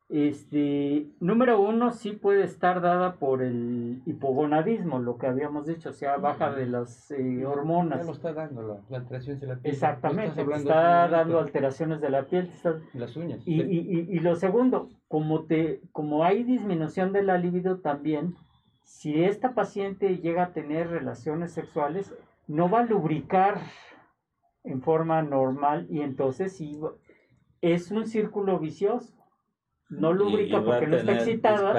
este, número uno, sí puede estar dada por el hipogonadismo, lo que habíamos dicho, o sea, baja de las eh, Ya hormonas. lo está dando la, la alteración de la piel. Exactamente, está dando alteraciones de la piel. está- Las uñas. Y, sí. y, y, y lo segundo, como, te, como hay disminución de la libido también, si esta paciente llega a tener relaciones sexuales, no va a lubricar en forma normal y entonces sí es un círculo vicioso. No lubrica Y- y va porque no está tener excitada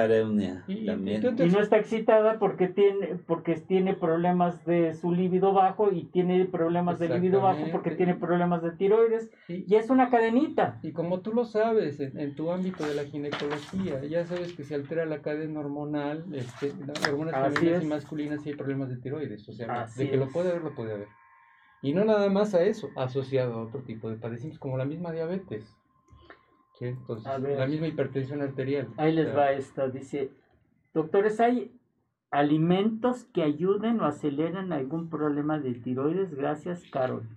Y- y- no está excitada porque tiene porque tiene problemas de su libido bajo y tiene problemas de libido bajo porque tiene problemas de tiroides Y- y es una cadenita. Y como tú lo sabes, en, en tu ámbito de la ginecología, ya sabes que se altera la cadena hormonal, este, las hormonas Así femeninas es. y masculinas y hay problemas de tiroides. O sea, Así de que lo puede haber, lo puede haber. Y no nada más a eso, asociado a otro tipo de padecimientos, como la misma diabetes. ¿Sí? Entonces, A ver. la misma hipertensión arterial. Ahí les va esta, dice, doctores, ¿hay alimentos que ayuden o aceleren algún problema de tiroides? Gracias, Carol.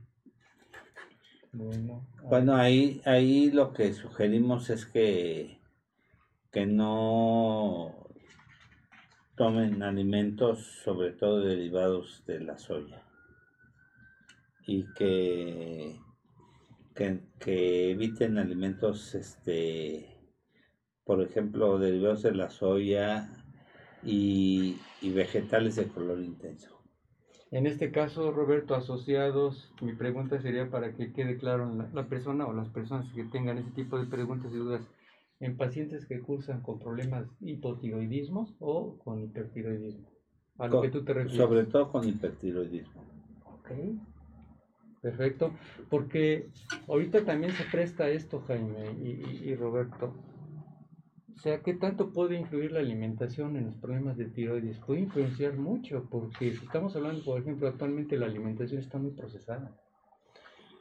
Bueno, a Bueno, ahí, ahí lo que sugerimos es que, que no tomen alimentos, sobre todo derivados de la soya, y que, que, que eviten alimentos, este, por ejemplo, derivados de la soya y, y vegetales de color intenso. En este caso, Roberto, asociados, mi pregunta sería para que quede claro la, la persona o las personas que tengan ese tipo de preguntas y dudas, en pacientes que cursan con problemas hipotiroidismos o con hipertiroidismo. A lo Con- que tú te refieres. sobre todo con hipertiroidismo. Ok. Perfecto, porque ahorita también se presta esto, Jaime y, y- y Roberto. O sea, ¿qué tanto puede influir la alimentación en los problemas de tiroides? Puede influenciar mucho, porque si estamos hablando, por ejemplo, actualmente la alimentación está muy procesada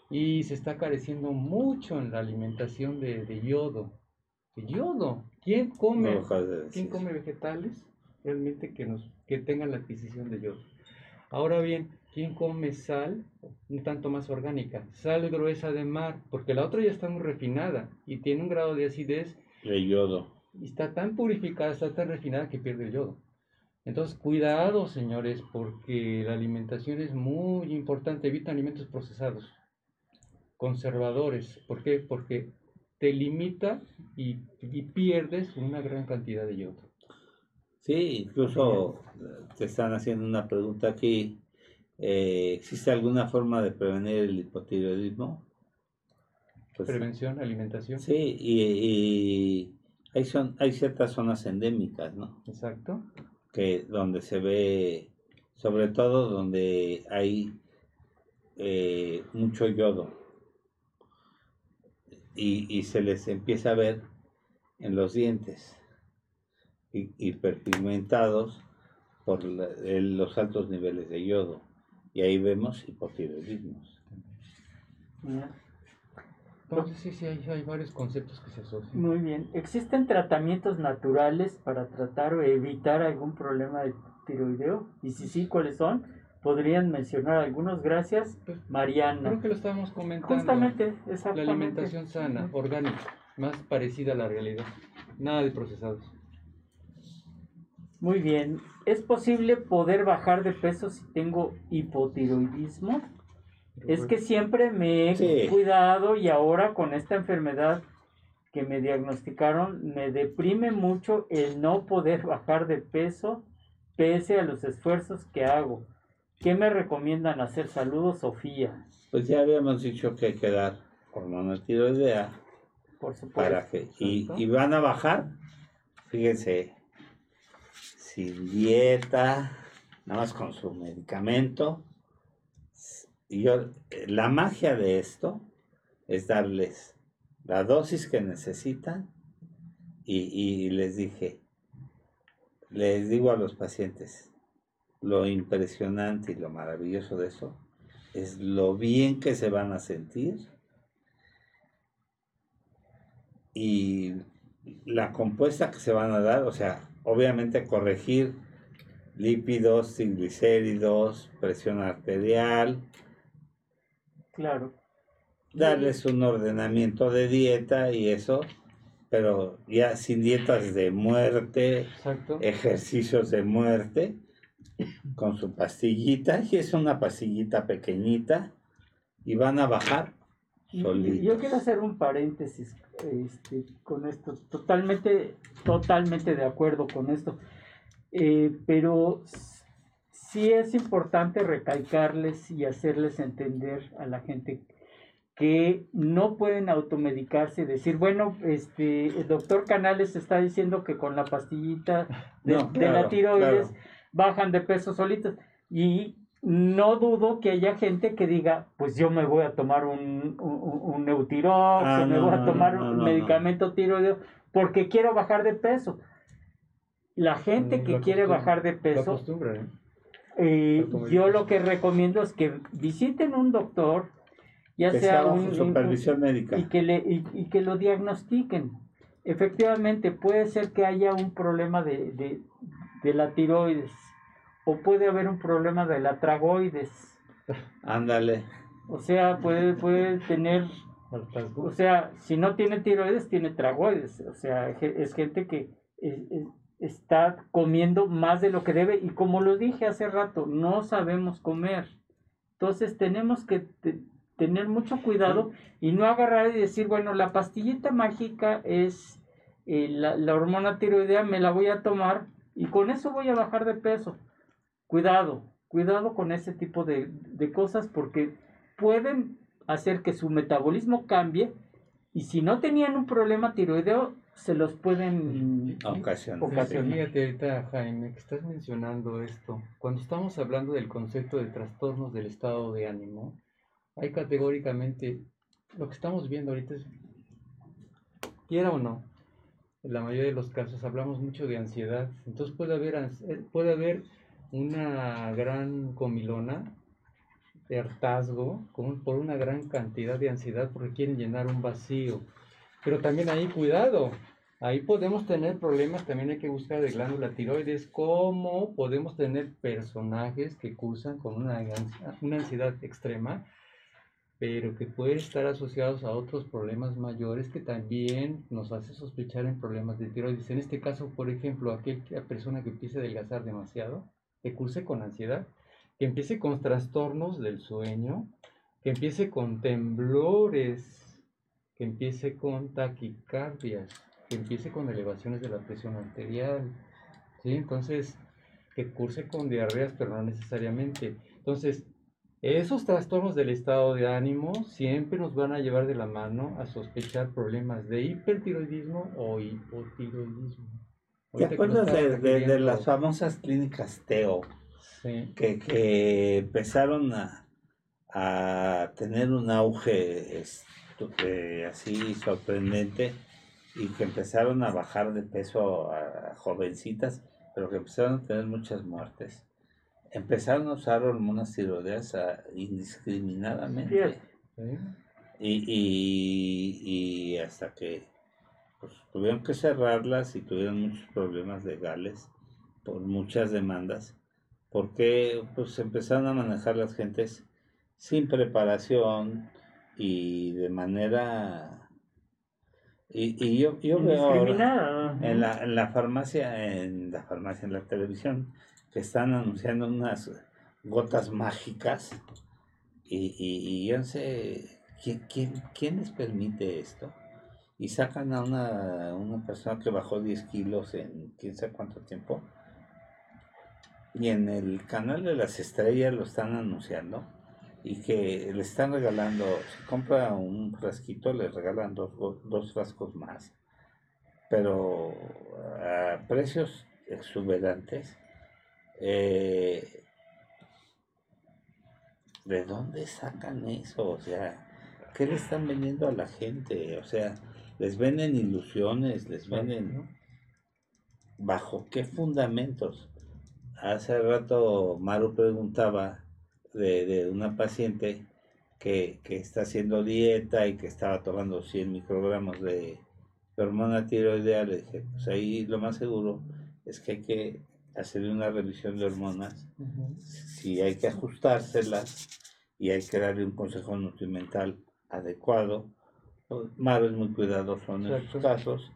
y se está careciendo mucho en la alimentación de, de yodo. De yodo. ¿Quién come? No ¿Quién come vegetales realmente que, nos, que tengan la adquisición de yodo? Ahora bien, ¿quién come sal un tanto más orgánica? Sal gruesa de mar, porque la otra ya está muy refinada y tiene un grado de acidez De yodo. y está tan purificada, está tan refinada que pierde el yodo. Entonces, cuidado, señores, porque la alimentación es muy importante. Evita alimentos procesados, conservadores. ¿Por qué? Porque te limita y, y pierdes una gran cantidad de yodo. Sí, incluso te están haciendo una pregunta aquí. Eh, ¿Existe alguna forma de prevenir el hipotiroidismo? Pues, Prevención, alimentación. sí, y, y hay, son, hay ciertas zonas endémicas, ¿no? Exacto. que donde se ve, sobre todo donde hay eh, mucho yodo y, y se les empieza a ver en los dientes hi- hiperpigmentados por la- los altos niveles de yodo y ahí vemos hipotiroidismos. Entonces, sí, sí, hay, hay varios conceptos que se asocian. Muy bien. ¿Existen tratamientos naturales para tratar o evitar algún problema de tiroideo? Y si sí, ¿cuáles son? ¿Podrían mencionar algunos? Gracias, Pues, Mariana. Creo que lo estábamos comentando. Justamente, La exactamente. alimentación sana, orgánica, más parecida a la realidad. Nada de procesados. Muy bien. ¿Es posible poder bajar de peso si tengo hipotiroidismo? Es que siempre me he Sí. cuidado y ahora con esta enfermedad que me diagnosticaron, me deprime mucho el no poder bajar de peso pese a los esfuerzos que hago. ¿Qué me recomiendan hacer? Saludos, Sofía. Pues ya habíamos dicho que hay que dar hormona tiroidea Por supuesto. para que y, y van a bajar fíjense sin dieta nada más con su medicamento. Y yo la magia de esto es darles la dosis que necesitan y, y les dije les digo a los pacientes lo impresionante y lo maravilloso de eso es lo bien que se van a sentir y la compuesta que se van a dar, o sea, obviamente corregir lípidos, triglicéridos, presión arterial, Claro. darles un ordenamiento de dieta y eso, pero ya sin dietas de muerte, Exacto. ejercicios de muerte, con su pastillita, y es una pastillita pequeñita, y van a bajar solitos. Yo quiero hacer un paréntesis este, con esto. Totalmente, totalmente de acuerdo con esto. Eh, pero sí es importante recalcarles y hacerles entender a la gente que no pueden automedicarse y decir, bueno, este, el doctor Canales está diciendo que con la pastillita de, No, de la tiroides claro. bajan de peso solitos. Y no dudo que haya gente que diga, pues yo me voy a tomar un, un, un Eutirox, Ah, o me no, voy a tomar no, un no, medicamento tiroideo porque quiero bajar de peso. La gente Mm, que la quiere bajar de peso, ¿eh? eh, yo lo que recomiendo es que visiten un doctor, ya que sea un, un- supervisión médica. y que, le, y, y que lo diagnostiquen. Efectivamente, puede ser que haya un problema de, de, de la tiroides o puede haber un problema de la tragoides. Ándale. O sea, puede, puede tener, o sea, si no tiene tiroides, tiene tragoides. O sea, es gente que es- es- está comiendo más de lo que debe y como lo dije hace rato, no sabemos comer. Entonces tenemos que te- tener mucho cuidado y no agarrar y decir, bueno, la pastillita mágica es eh, la, la hormona tiroidea, me la voy a tomar y con eso voy a bajar de peso. Cuidado, cuidado con ese tipo de, de cosas porque pueden hacer que su metabolismo cambie y si no tenían un problema tiroideo, se los pueden Ocasión. Ocasión. Fíjate ahorita, Jaime, que estás mencionando esto. Cuando estamos hablando del concepto de trastornos del estado de ánimo, hay categóricamente, lo que estamos viendo ahorita es, quiera o no, en la mayoría de los casos hablamos mucho de ansiedad. Entonces puede haber, eh, puede haber una gran comilona de hartazgo con- por una gran cantidad de ansiedad porque quieren llenar un vacío. Pero también ahí cuidado, ahí podemos tener problemas, también hay que buscar de glándula tiroides, cómo podemos tener personajes que cursan con una, una ansiedad extrema, pero que pueden estar asociados a otros problemas mayores que también nos hace sospechar en problemas de tiroides. En este caso, por ejemplo, aquella persona que empiece a adelgazar demasiado, que curse con ansiedad, que empiece con trastornos del sueño, que empiece con temblores, que empiece con taquicardias, que empiece con elevaciones de la presión arterial, ¿sí? Entonces, que curse con diarreas, pero no necesariamente. Entonces, esos trastornos del estado de ánimo siempre nos van a llevar de la mano a sospechar problemas de hipertiroidismo o hipotiroidismo. ¿Te acuerdas de, de- de refiriendo- las famosas clínicas Teo Sí, que, que empezaron a, a tener un auge así sorprendente y que empezaron a bajar de peso a jovencitas, pero que empezaron a tener muchas muertes? Empezaron a usar hormonas tiroideas ah, indiscriminadamente. Sí. Y, y, y hasta que pues, tuvieron que cerrarlas y tuvieron muchos problemas legales por muchas demandas, porque pues empezaron a manejar las gentes sin preparación y de manera... Y, y yo, yo veo ahora en la, en la farmacia, en la farmacia, en la televisión, que están anunciando unas gotas mágicas y, y, y yo no sé ¿quién, quién, quién les permite esto. Y sacan a una, una persona que bajó 10 kilos en quién sabe cuánto tiempo. Y en el canal de las estrellas lo están anunciando. Y que le están regalando, si compra un frasquito, le regalan dos, dos frascos más. Pero a precios exuberantes. Eh, ¿De dónde sacan eso? O sea, ¿qué le están vendiendo a la gente? O sea, les venden ilusiones, les venden... ¿no? ¿Bajo qué fundamentos? Hace rato Maru preguntaba de, de una paciente que, que está haciendo dieta y que estaba tomando 100 microgramos de, de hormona tiroidea. Le dije, pues ahí lo más seguro es que hay que hacerle una revisión de hormonas si hay que ajustárselas y hay que darle un consejo nutrimental adecuado. Maro es muy cuidadoso en esos casos,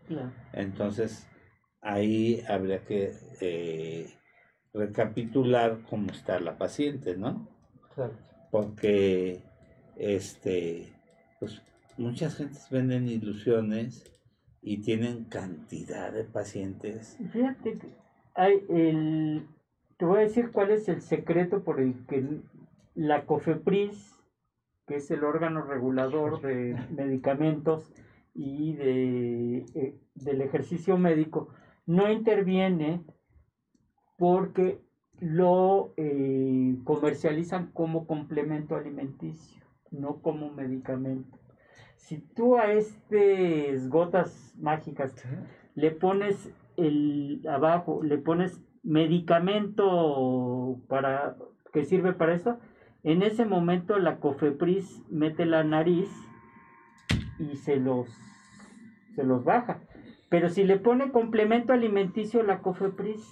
entonces ahí habría que eh, recapitular cómo está la paciente, ¿no? Exacto. Porque este, pues muchas gentes venden ilusiones y tienen cantidad de pacientes. Fíjate que hay el, te voy a decir cuál es el secreto por el que la COFEPRIS, que es el órgano regulador de medicamentos y de, eh, del ejercicio médico, no interviene porque lo eh, comercializan como complemento alimenticio, no como medicamento. Si tú a estas gotas mágicas le pones el abajo, le pones medicamento para que sirve para esto, en ese momento la COFEPRIS mete la nariz y se los se los baja. Pero si le pone complemento alimenticio la COFEPRIS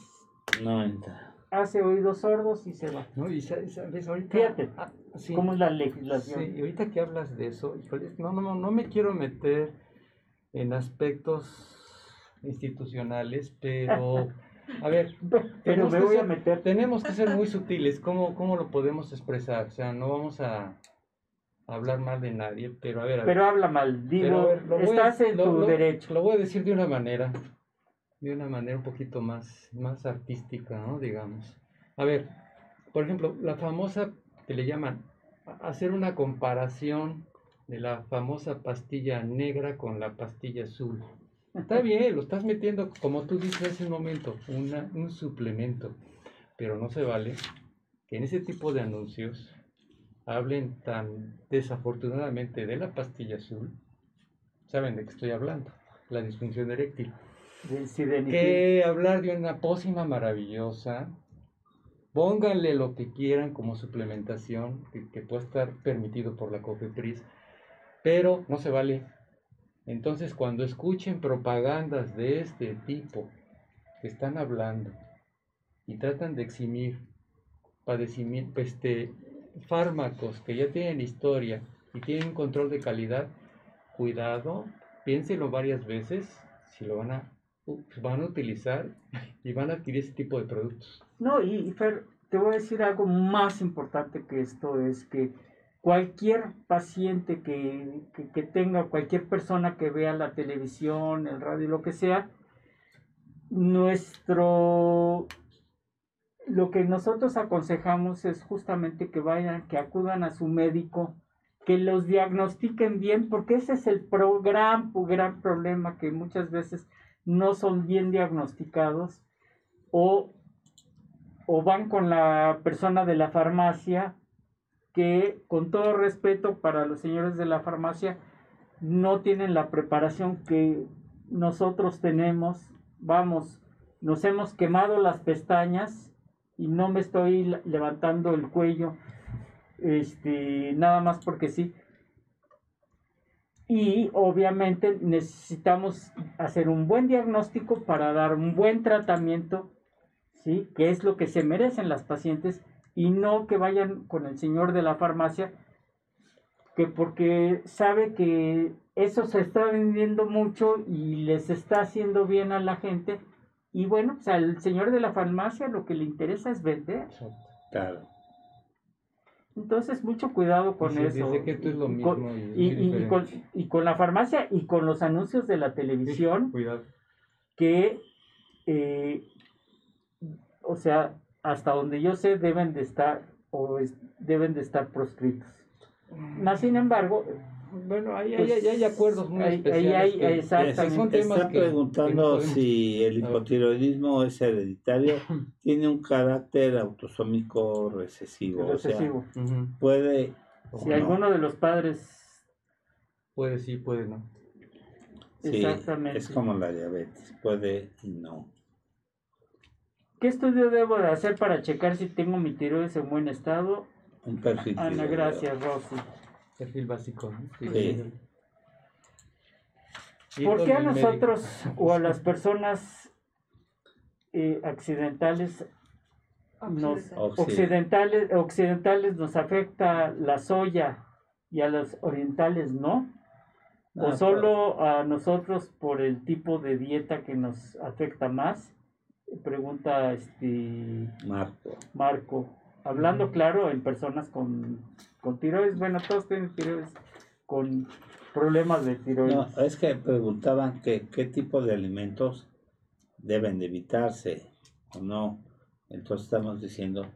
No entra. hace oídos sordos y se va. No, y sa- sabes, ahorita... Fíjate, ah, sí. ¿Cómo es la legislación? Sí, y ahorita que hablas de eso, híjole, no, no, no, no me quiero meter en aspectos institucionales, pero, a ver, Pero tenemos me que voy a ser- meter. tenemos que ser muy sutiles, ¿cómo, cómo lo podemos expresar? O sea, no vamos a hablar mal de nadie, pero a ver, a ver. Pero habla mal, digo, ver, a- estás en lo- tu lo- derecho. Lo voy a decir de una manera, de una manera un poquito más, más artística, ¿no? Digamos. A ver, por ejemplo, la famosa que le llaman hacer una comparación de la famosa pastilla negra con la pastilla azul. Está bien, lo estás metiendo, como tú dices hace un momento, una, un suplemento, pero no se vale que en ese tipo de anuncios hablen tan desafortunadamente de la pastilla azul. ¿Saben de qué estoy hablando? La disfunción eréctil. Que hablar de una pócima maravillosa, pónganle lo que quieran como suplementación, que, que pueda estar permitido por la COFEPRIS, pero no se vale. Entonces, cuando escuchen propagandas de este tipo que están hablando y tratan de eximir padecimientos, este, fármacos que ya tienen historia y tienen control de calidad, cuidado, piénsenlo varias veces si lo van a, u- van a utilizar y van a adquirir ese tipo de productos. No, y Fer, te voy a decir algo más importante que esto, es que cualquier paciente que, que, tenga, cualquier persona que vea la televisión, el radio, lo que sea, nuestro, lo que nosotros aconsejamos es justamente que vayan, que acudan a su médico, que los diagnostiquen bien, porque ese es el pro- gran, gran problema que muchas veces no son bien diagnosticados o o van con la persona de la farmacia que con todo respeto para los señores de la farmacia no tienen la preparación que nosotros tenemos. Vamos, nos hemos quemado las pestañas y no me estoy levantando el cuello este nada más porque sí. Y obviamente necesitamos hacer un buen diagnóstico para dar un buen tratamiento ¿sí? Que es lo que se merecen las pacientes y no que vayan con el señor de la farmacia que porque sabe que eso se está vendiendo mucho y les está haciendo bien a la gente y bueno, pues al señor de la farmacia lo que le interesa es vender. Claro. Entonces, mucho cuidado con eso. dice que esto es lo Y con- mismo con, y con la farmacia y con los anuncios de la televisión Cuidado. que, eh, o sea, hasta donde yo sé deben de estar o es- deben de estar proscritos. Más sin embargo, Bueno, ahí, Pues, ahí- ahí hay acuerdos muy ahí- ahí especiales. hay- que- exactamente. son temas Está que- que no preguntando podemos- si el hipotiroidismo es hereditario, tiene un carácter autosómico recesivo, o sea, recesivo. Puede si no. alguno de los padres, Puede sí, puede no. Sí, exactamente. es como la diabetes, puede y no. ¿Qué estudio debo de hacer para checar si tengo mi tiroides en buen estado? Un perfil. Ana, gracias, Rosy. Perfil básico. ¿no? Sí, ¿Por qué a nosotros médico. o a las personas eh, accidentales nos, occidentales, occidentales nos afecta la soya y a los orientales no? ¿O Ah, solo a nosotros por el tipo de dieta que nos afecta más? Pregunta este Marco. Marco. Hablando claro en personas con, con tiroides, bueno, todos tienen tiroides con problemas de tiroides. No, es que preguntaban que qué tipo de alimentos deben de evitarse o no. Entonces estamos diciendo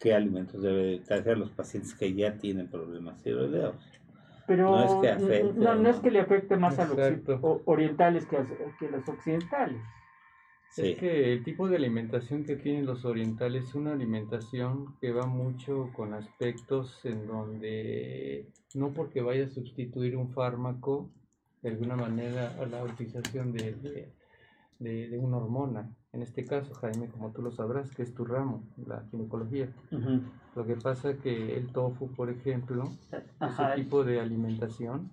qué alimentos deben evitarse a los pacientes que ya tienen problemas tiroideos. Pero no es que afecte, no, no es que le afecte más a los orientales que a, que a los occidentales. Sí, Es que el tipo de alimentación que tienen los orientales es una alimentación que va mucho con aspectos en donde no porque vaya a sustituir un fármaco de alguna manera a la utilización de, de, de- de una hormona. En este caso, Jaime, como tú lo sabrás, que es tu ramo, la ginecología. Lo que pasa que el tofu, por ejemplo, Ajá, ese tipo de alimentación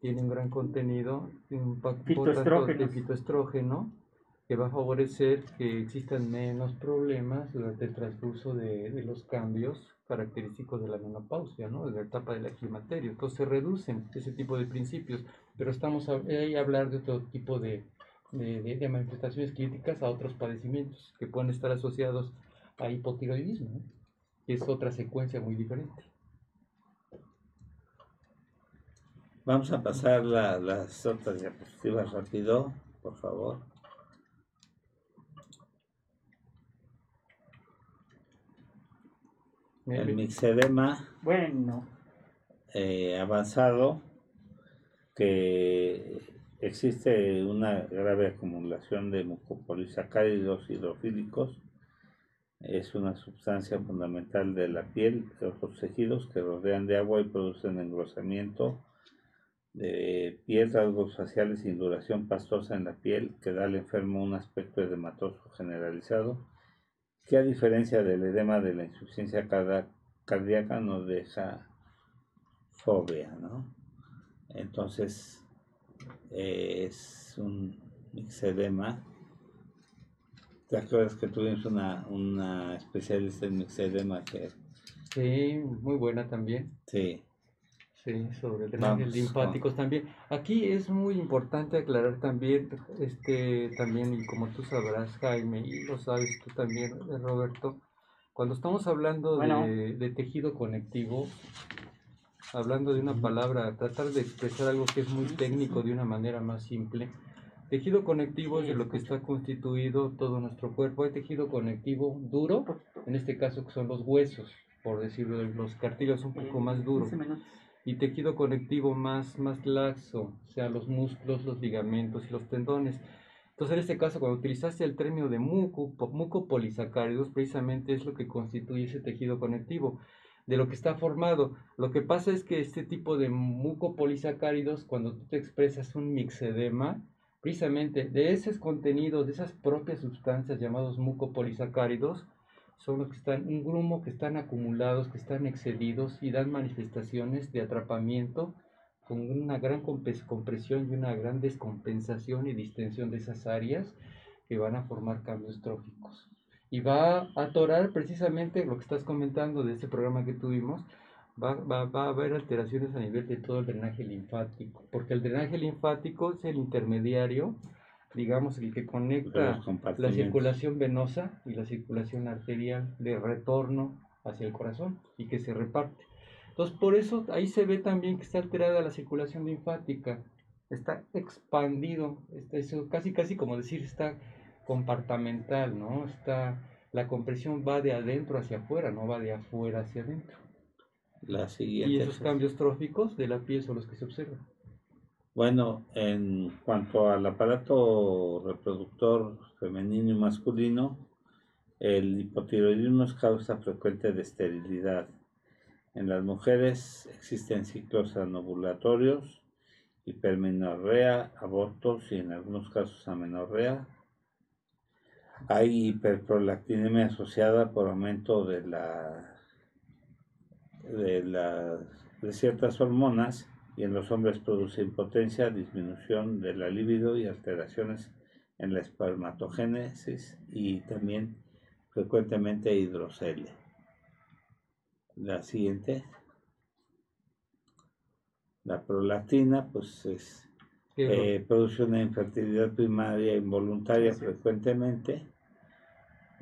tiene un gran contenido, tiene un pa- Fitoestrógenos. de fitoestrógeno que va a favorecer que existan menos problemas durante el transcurso de, de los cambios característicos de la menopausia, ¿no? de la etapa del climaterio. Entonces se reducen ese tipo de principios, pero estamos a- ahí a hablar de otro tipo de, de, de- de manifestaciones críticas a otros padecimientos que pueden estar asociados a hipotiroidismo, que es otra secuencia muy diferente. vamos a pasar la- las otras diapositivas rápido, por favor. El mixedema Bueno, eh, avanzado que existe una grave acumulación de mucopolisacáridos hidrofílicos. Es una sustancia fundamental de la piel, de otros tejidos que rodean de agua y producen engrosamiento de piel, rasgos faciales y duración pastosa en la piel que da al enfermo un aspecto edematoso generalizado que a diferencia del edema de la insuficiencia cardíaca no deja fobia, ¿no? Entonces eh, es un mixedema. ¿Te acuerdas que tuvimos una, una especialista en mixedema que Sí, muy buena también. sí, Sí, sobre el drenaje Vamos, linfáticos también. Aquí es muy importante aclarar también, este, también, y como tú sabrás, Jaime, y lo sabes tú también, Roberto, cuando estamos hablando Bueno. de, de tejido conectivo, hablando de una palabra, tratar de expresar algo que es muy técnico de una manera más simple. Tejido conectivo es de lo que está constituido todo nuestro cuerpo. Hay tejido conectivo duro, en este caso que son los huesos, por decirlo, los cartílagos un poco más duros 15 minutos. Y tejido conectivo más, más laxo, o sea, los músculos, los ligamentos y los tendones. Entonces, en este caso, cuando utilizaste el término de muco, po- mucopolisacáridos, precisamente es lo que constituye ese tejido conectivo, de lo que está formado. Lo que pasa es que este tipo de mucopolisacáridos, cuando tú te expresas un mixedema, precisamente de esos contenidos, de esas propias sustancias llamados mucopolisacáridos, son los que están, un grumo que están acumulados, que están excedidos y dan manifestaciones de atrapamiento con una gran compresión y una gran descompensación y distensión de esas áreas que van a formar cambios tróficos. Y va a atorar precisamente lo que estás comentando de este programa que tuvimos, va, va, va a haber alteraciones a nivel de todo el drenaje linfático, porque el drenaje linfático es el intermediario, digamos, el que conecta la circulación venosa y la circulación arterial de retorno hacia el corazón y que se reparte. Entonces, por eso ahí se ve también que está alterada la circulación linfática, está expandido, está eso, casi casi como decir está compartamental, ¿no? Está la compresión va de adentro hacia afuera, no va de afuera hacia adentro. La siguiente. Y esos cambios tróficos de la piel son los que se observan. Bueno, en cuanto al aparato reproductor femenino y masculino, el hipotiroidismo es causa frecuente de esterilidad. En las mujeres existen ciclos anovulatorios, hipermenorrea, abortos y en algunos casos amenorrea. Hay hiperprolactinemia asociada por aumento de la de, las- de ciertas hormonas y en los hombres produce impotencia, disminución de la libido y alteraciones en la espermatogénesis y también frecuentemente hidrocelia. La siguiente. La prolactina, pues es, eh, produce una infertilidad primaria involuntaria frecuentemente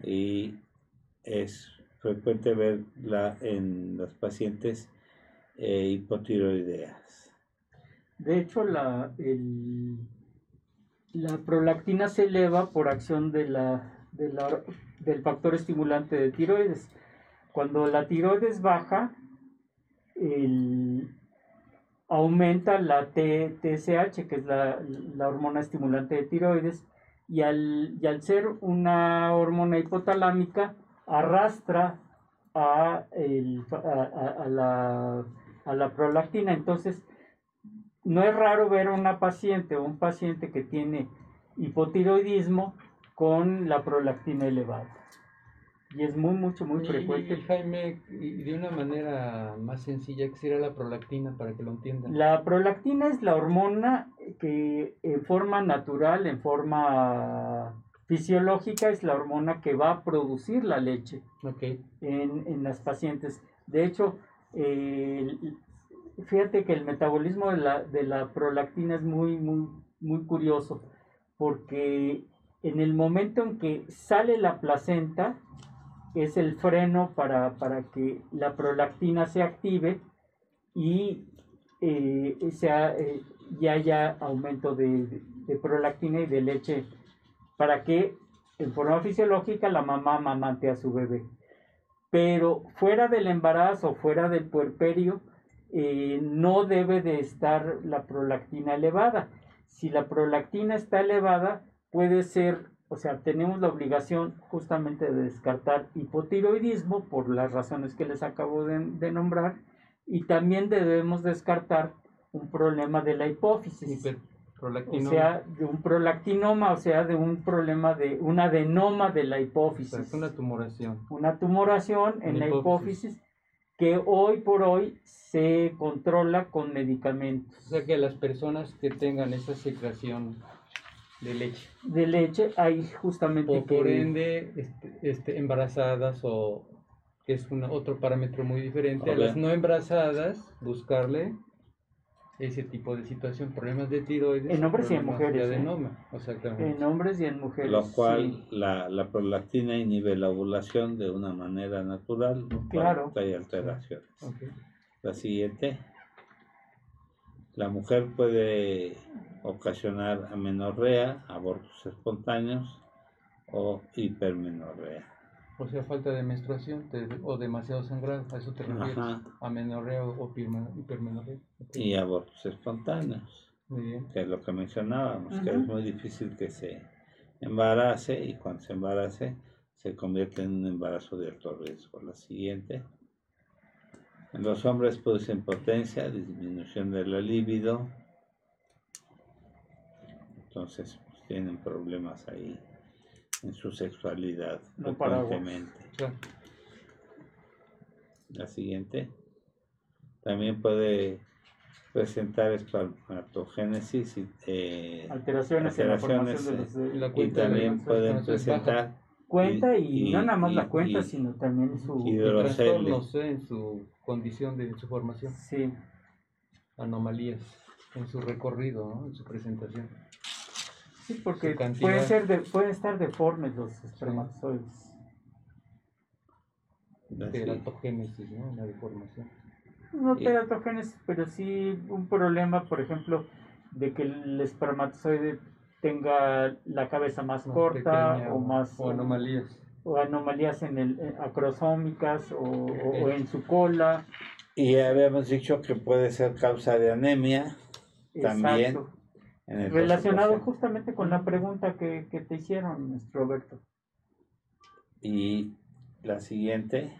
y es frecuente verla en los pacientes eh, hipotiroideas. De hecho, la, el- la prolactina se eleva por acción de la, de la- del factor estimulante de tiroides. Cuando la tiroides baja, el- aumenta la T- TSH, que es la, la hormona estimulante de tiroides, y al, y al ser una hormona hipotalámica, arrastra a, el- a- a- a la, a la prolactina. Entonces, no es raro ver a una paciente o un paciente que tiene hipotiroidismo con la prolactina elevada. Y es muy, mucho, muy Y- frecuente. y, Jaime, y de una manera más sencilla, ¿qué sería la prolactina para que lo entiendan? La prolactina es la hormona que en forma natural, en forma fisiológica, es la hormona que va a producir la leche en, en las pacientes. De hecho, fíjate que el metabolismo de la, de la prolactina es muy, muy, muy curioso, porque en el momento en que sale la placenta, es el freno para, para que la prolactina se active y eh, sea, eh, haya aumento de, de- prolactina y de leche para que en forma fisiológica la mamá amamante a su bebé. Pero fuera del embarazo, fuera del puerperio, eh, no debe de estar la prolactina elevada. Si la prolactina está elevada, puede ser, o sea, tenemos la obligación justamente de descartar hipotiroidismo por las razones que les acabo de, de nombrar y también debemos descartar un problema de la hipófisis. O sea, de un prolactinoma, o sea, de un problema de un adenoma de la O hipófisis sea, es una tumoración. una tumoración en En la hipófisis. hipófisis que hoy por hoy se controla con medicamentos O sea que las personas que tengan esa secreción de leche, de leche. Hay justamente o que por ende este, este, embarazadas o que es una, otro parámetro muy diferente, a las no embarazadas, buscarle ese tipo de situación, problemas de tiroides. En hombres y en mujeres, De ¿eh? adenoma, exactamente. En hombres y en mujeres. Lo cual sí. la, la prolactina inhibe la ovulación de una manera natural. Claro. cuando Hay alteraciones. Ok. La siguiente. La mujer puede ocasionar amenorrea, abortos espontáneos o hipermenorrea. O sea, falta de menstruación te- o demasiado sangrado, a eso te refieres. Ajá. Amenorrea o o hiperme- hipermenorrea. Y abortos espontáneos, Muy bien. que es lo que mencionábamos, que es muy difícil que se embarace y cuando se embarace se convierte en un embarazo de alto riesgo. La siguiente. En los hombres produce impotencia, disminución de la libido. Entonces pues, tienen problemas ahí en su sexualidad No frecuentemente. Claro. La siguiente. También puede presentar espermatogénesis y, eh, Alteraciones, en la formación de los Y la y cuenta de también pueden presentar cuenta y, y- no nada más y- la cuenta, y- sino también su... trastornos eh, en su condición de su formación, Sí, anomalías en su recorrido, ¿no? en su presentación. Sí, porque pueden, ser de, pueden estar deformes los espermatozoides. Teratogénesis, ¿no? Una deformación. No teratogénesis, pero sí un problema, por ejemplo, de que el espermatozoide tenga la cabeza más, Más corta pequeña o más o anomalías. o anomalías en el eh, acrosómicas o, o- o en su cola. Y habíamos dicho que puede ser causa de anemia también. En Relacionado justamente con la pregunta que, que te hicieron, nuestro Roberto. Y la siguiente.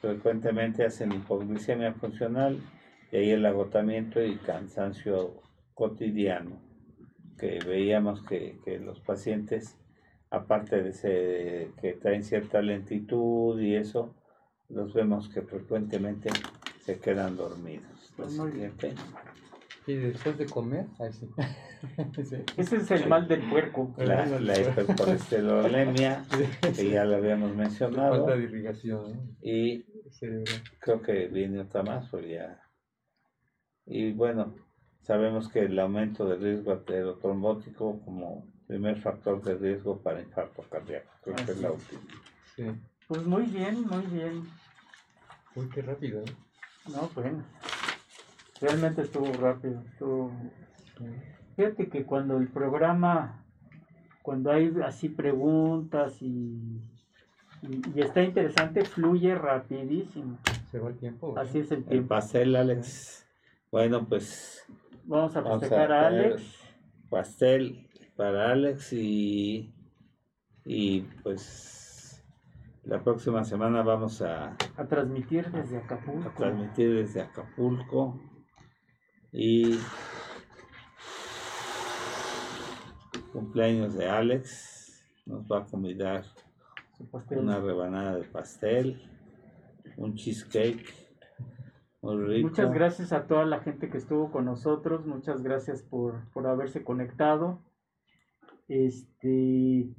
Frecuentemente hacen hipoglicemia funcional y ahí el agotamiento y cansancio cotidiano. Que veíamos que, que los pacientes, aparte de ese, que traen cierta lentitud y eso, los vemos que frecuentemente se quedan dormidos. La Pues siguiente. Y después de comer, ahí sí. Sí. Ese es el mal del puerco. La, la hipercolesterolemia, que ya lo habíamos mencionado. Falta de irrigación ¿no? Y creo que viene otra más, o ya. Y bueno, sabemos que el aumento del riesgo arteriotrombótico como primer factor de riesgo para infarto cardíaco. Creo que es la última. Sí. Pues muy bien, muy bien. Uy, qué rápido. ¿eh? No, bueno. Realmente estuvo rápido. estuvo- Fíjate que cuando el programa, cuando hay así preguntas y, y, y está interesante, fluye rapidísimo. Se va el tiempo. ¿verdad? Así es el El tiempo. pastel, Alex. Bueno, pues Vamos a a festejar a tener- Alex. pastel para Alex y, y pues la próxima semana vamos a, a transmitir desde a Acapulco. transmitir desde Acapulco y cumpleaños de Alex nos va a convidar una rebanada de pastel un cheesecake muy rico Muchas gracias a toda la gente que estuvo con nosotros, muchas gracias por, por haberse conectado. Este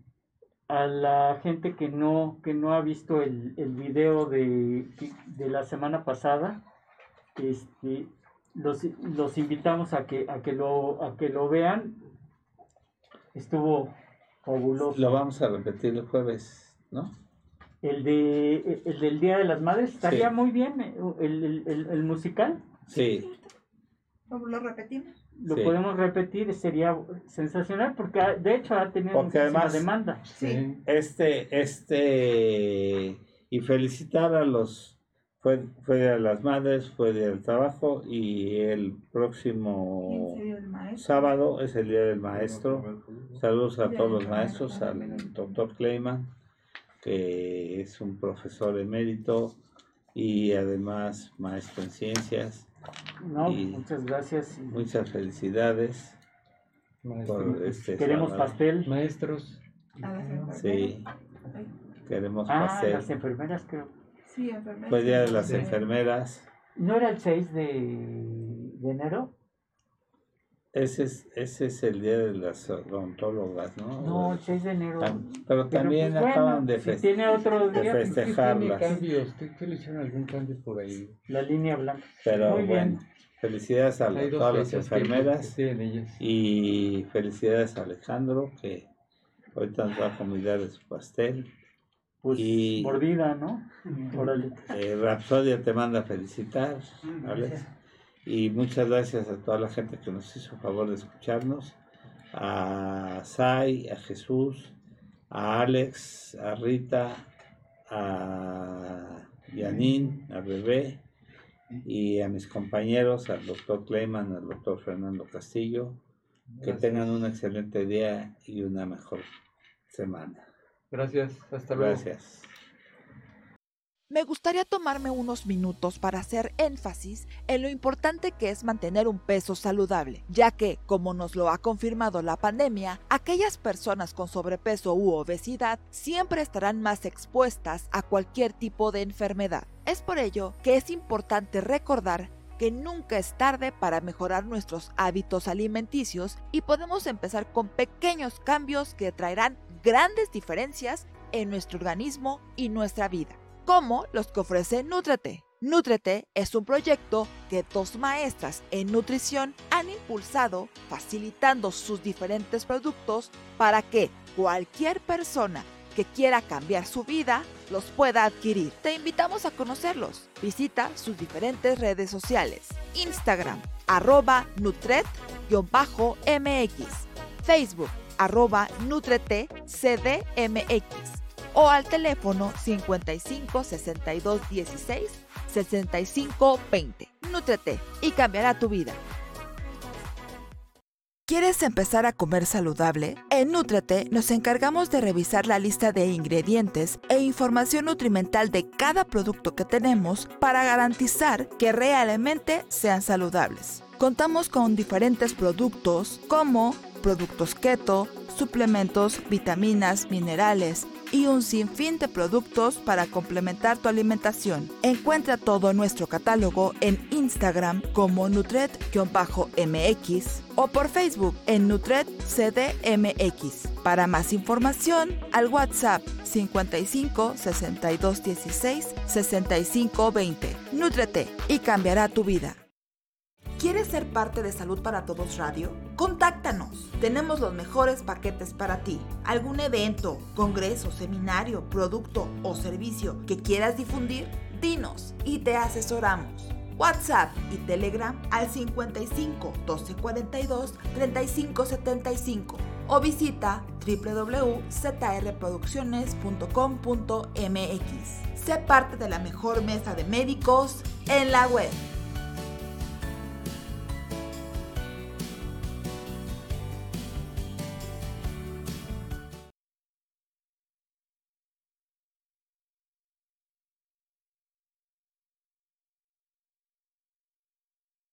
a la gente que no, que no ha visto el, el video de, de la semana pasada, este los, los invitamos a que, a que lo, a que lo vean. Estuvo fabuloso. lo vamos a repetir el jueves ¿no? El de el del Día de las Madres estaría Sí. muy bien, eh, el, el- el- el musical. sí ¿Cómo lo repetimos? Lo Sí. podemos repetir, sería sensacional porque ha- de hecho ha tenido Porque muchísima además- demanda. Sí. este, este, y felicitar a los, fue, fue Día de las Madres, fue Día del Trabajo, y el próximo 15 del maestro. sábado es el Día del Maestro. Saludos a todos los maestros, Maestro. al doctor Kleiman, que es un profesor emérito y además maestro en ciencias. No, Y- muchas gracias. y Muchas felicidades por este Queremos sábado. pastel. Maestros. Sí, queremos Ah, pastel. las enfermeras creo. Sí, enfermeras. Fue Día de las Sí. Enfermeras. ¿No era el 6 de, de enero? Ese es, ese es el día de las odontólogas, ¿no? No, el 6 de enero. Ah, Pero también pues, bueno, acaban de, si fest- tiene otro de día, pues, Sí tiene festejarlas. cambios, ¿qué, qué le hicieron algún cambio por ahí? la línea blanca. Pero Muy bueno, bien. felicidades a dos todas las fechas que- que enfermeras y felicidades a Alejandro que ahorita nos va a comidar de su pastel. Pues Y- mordida, ¿no? Órale. Eh, Rapsodia te manda a felicitar, Alex. Y muchas gracias a toda la gente que nos hizo favor de escucharnos. A Sai, a Jesús, a Alex, a Rita, a Yanin, a Bebé y a mis compañeros, al doctor Clayman, al doctor Fernando Castillo. Que tengan un excelente día y una mejor semana. Gracias, hasta luego. Gracias. Me gustaría tomarme unos minutos para hacer énfasis en lo importante que es mantener un peso saludable, ya que, como nos lo ha confirmado la pandemia, aquellas personas con sobrepeso u obesidad siempre estarán más expuestas a cualquier tipo de enfermedad. Es por ello que es importante recordar que nunca es tarde para mejorar nuestros hábitos alimenticios y podemos empezar con pequeños cambios que traerán grandes diferencias en nuestro organismo y nuestra vida como los que ofrece Nútrete. Nútrete es un proyecto que dos maestras en nutrición han impulsado, facilitando sus diferentes productos para que cualquier persona que quiera cambiar su vida los pueda adquirir. Te invitamos a conocerlos. Visita sus diferentes redes sociales. Instagram, arroba Nutret-MX. Facebook, arroba Nutrete CDMX o al teléfono 55 62 16 65 20. Nútrete y cambiará tu vida. ¿Quieres empezar a comer saludable? En Nútrete nos encargamos de revisar la lista de ingredientes e información nutrimental de cada producto que tenemos para garantizar que realmente sean saludables. Contamos con diferentes productos como productos keto, suplementos, vitaminas, minerales y un sinfín de productos para complementar tu alimentación. Encuentra todo nuestro catálogo en Instagram como Nutret-MX o por Facebook en Nutret CDMX. Para más información, al WhatsApp 55 62 16 65 20. Nútrete y cambiará tu vida. ¿Quieres ser parte de Salud para Todos Radio? Contáctanos. Tenemos los mejores paquetes para ti. ¿Algún evento, congreso, seminario, producto o servicio que quieras difundir? Dinos y te asesoramos. WhatsApp y Telegram al 55 12 42 35 75 o visita www.zrproducciones.com.mx. Sé parte de la mejor mesa de médicos en la web.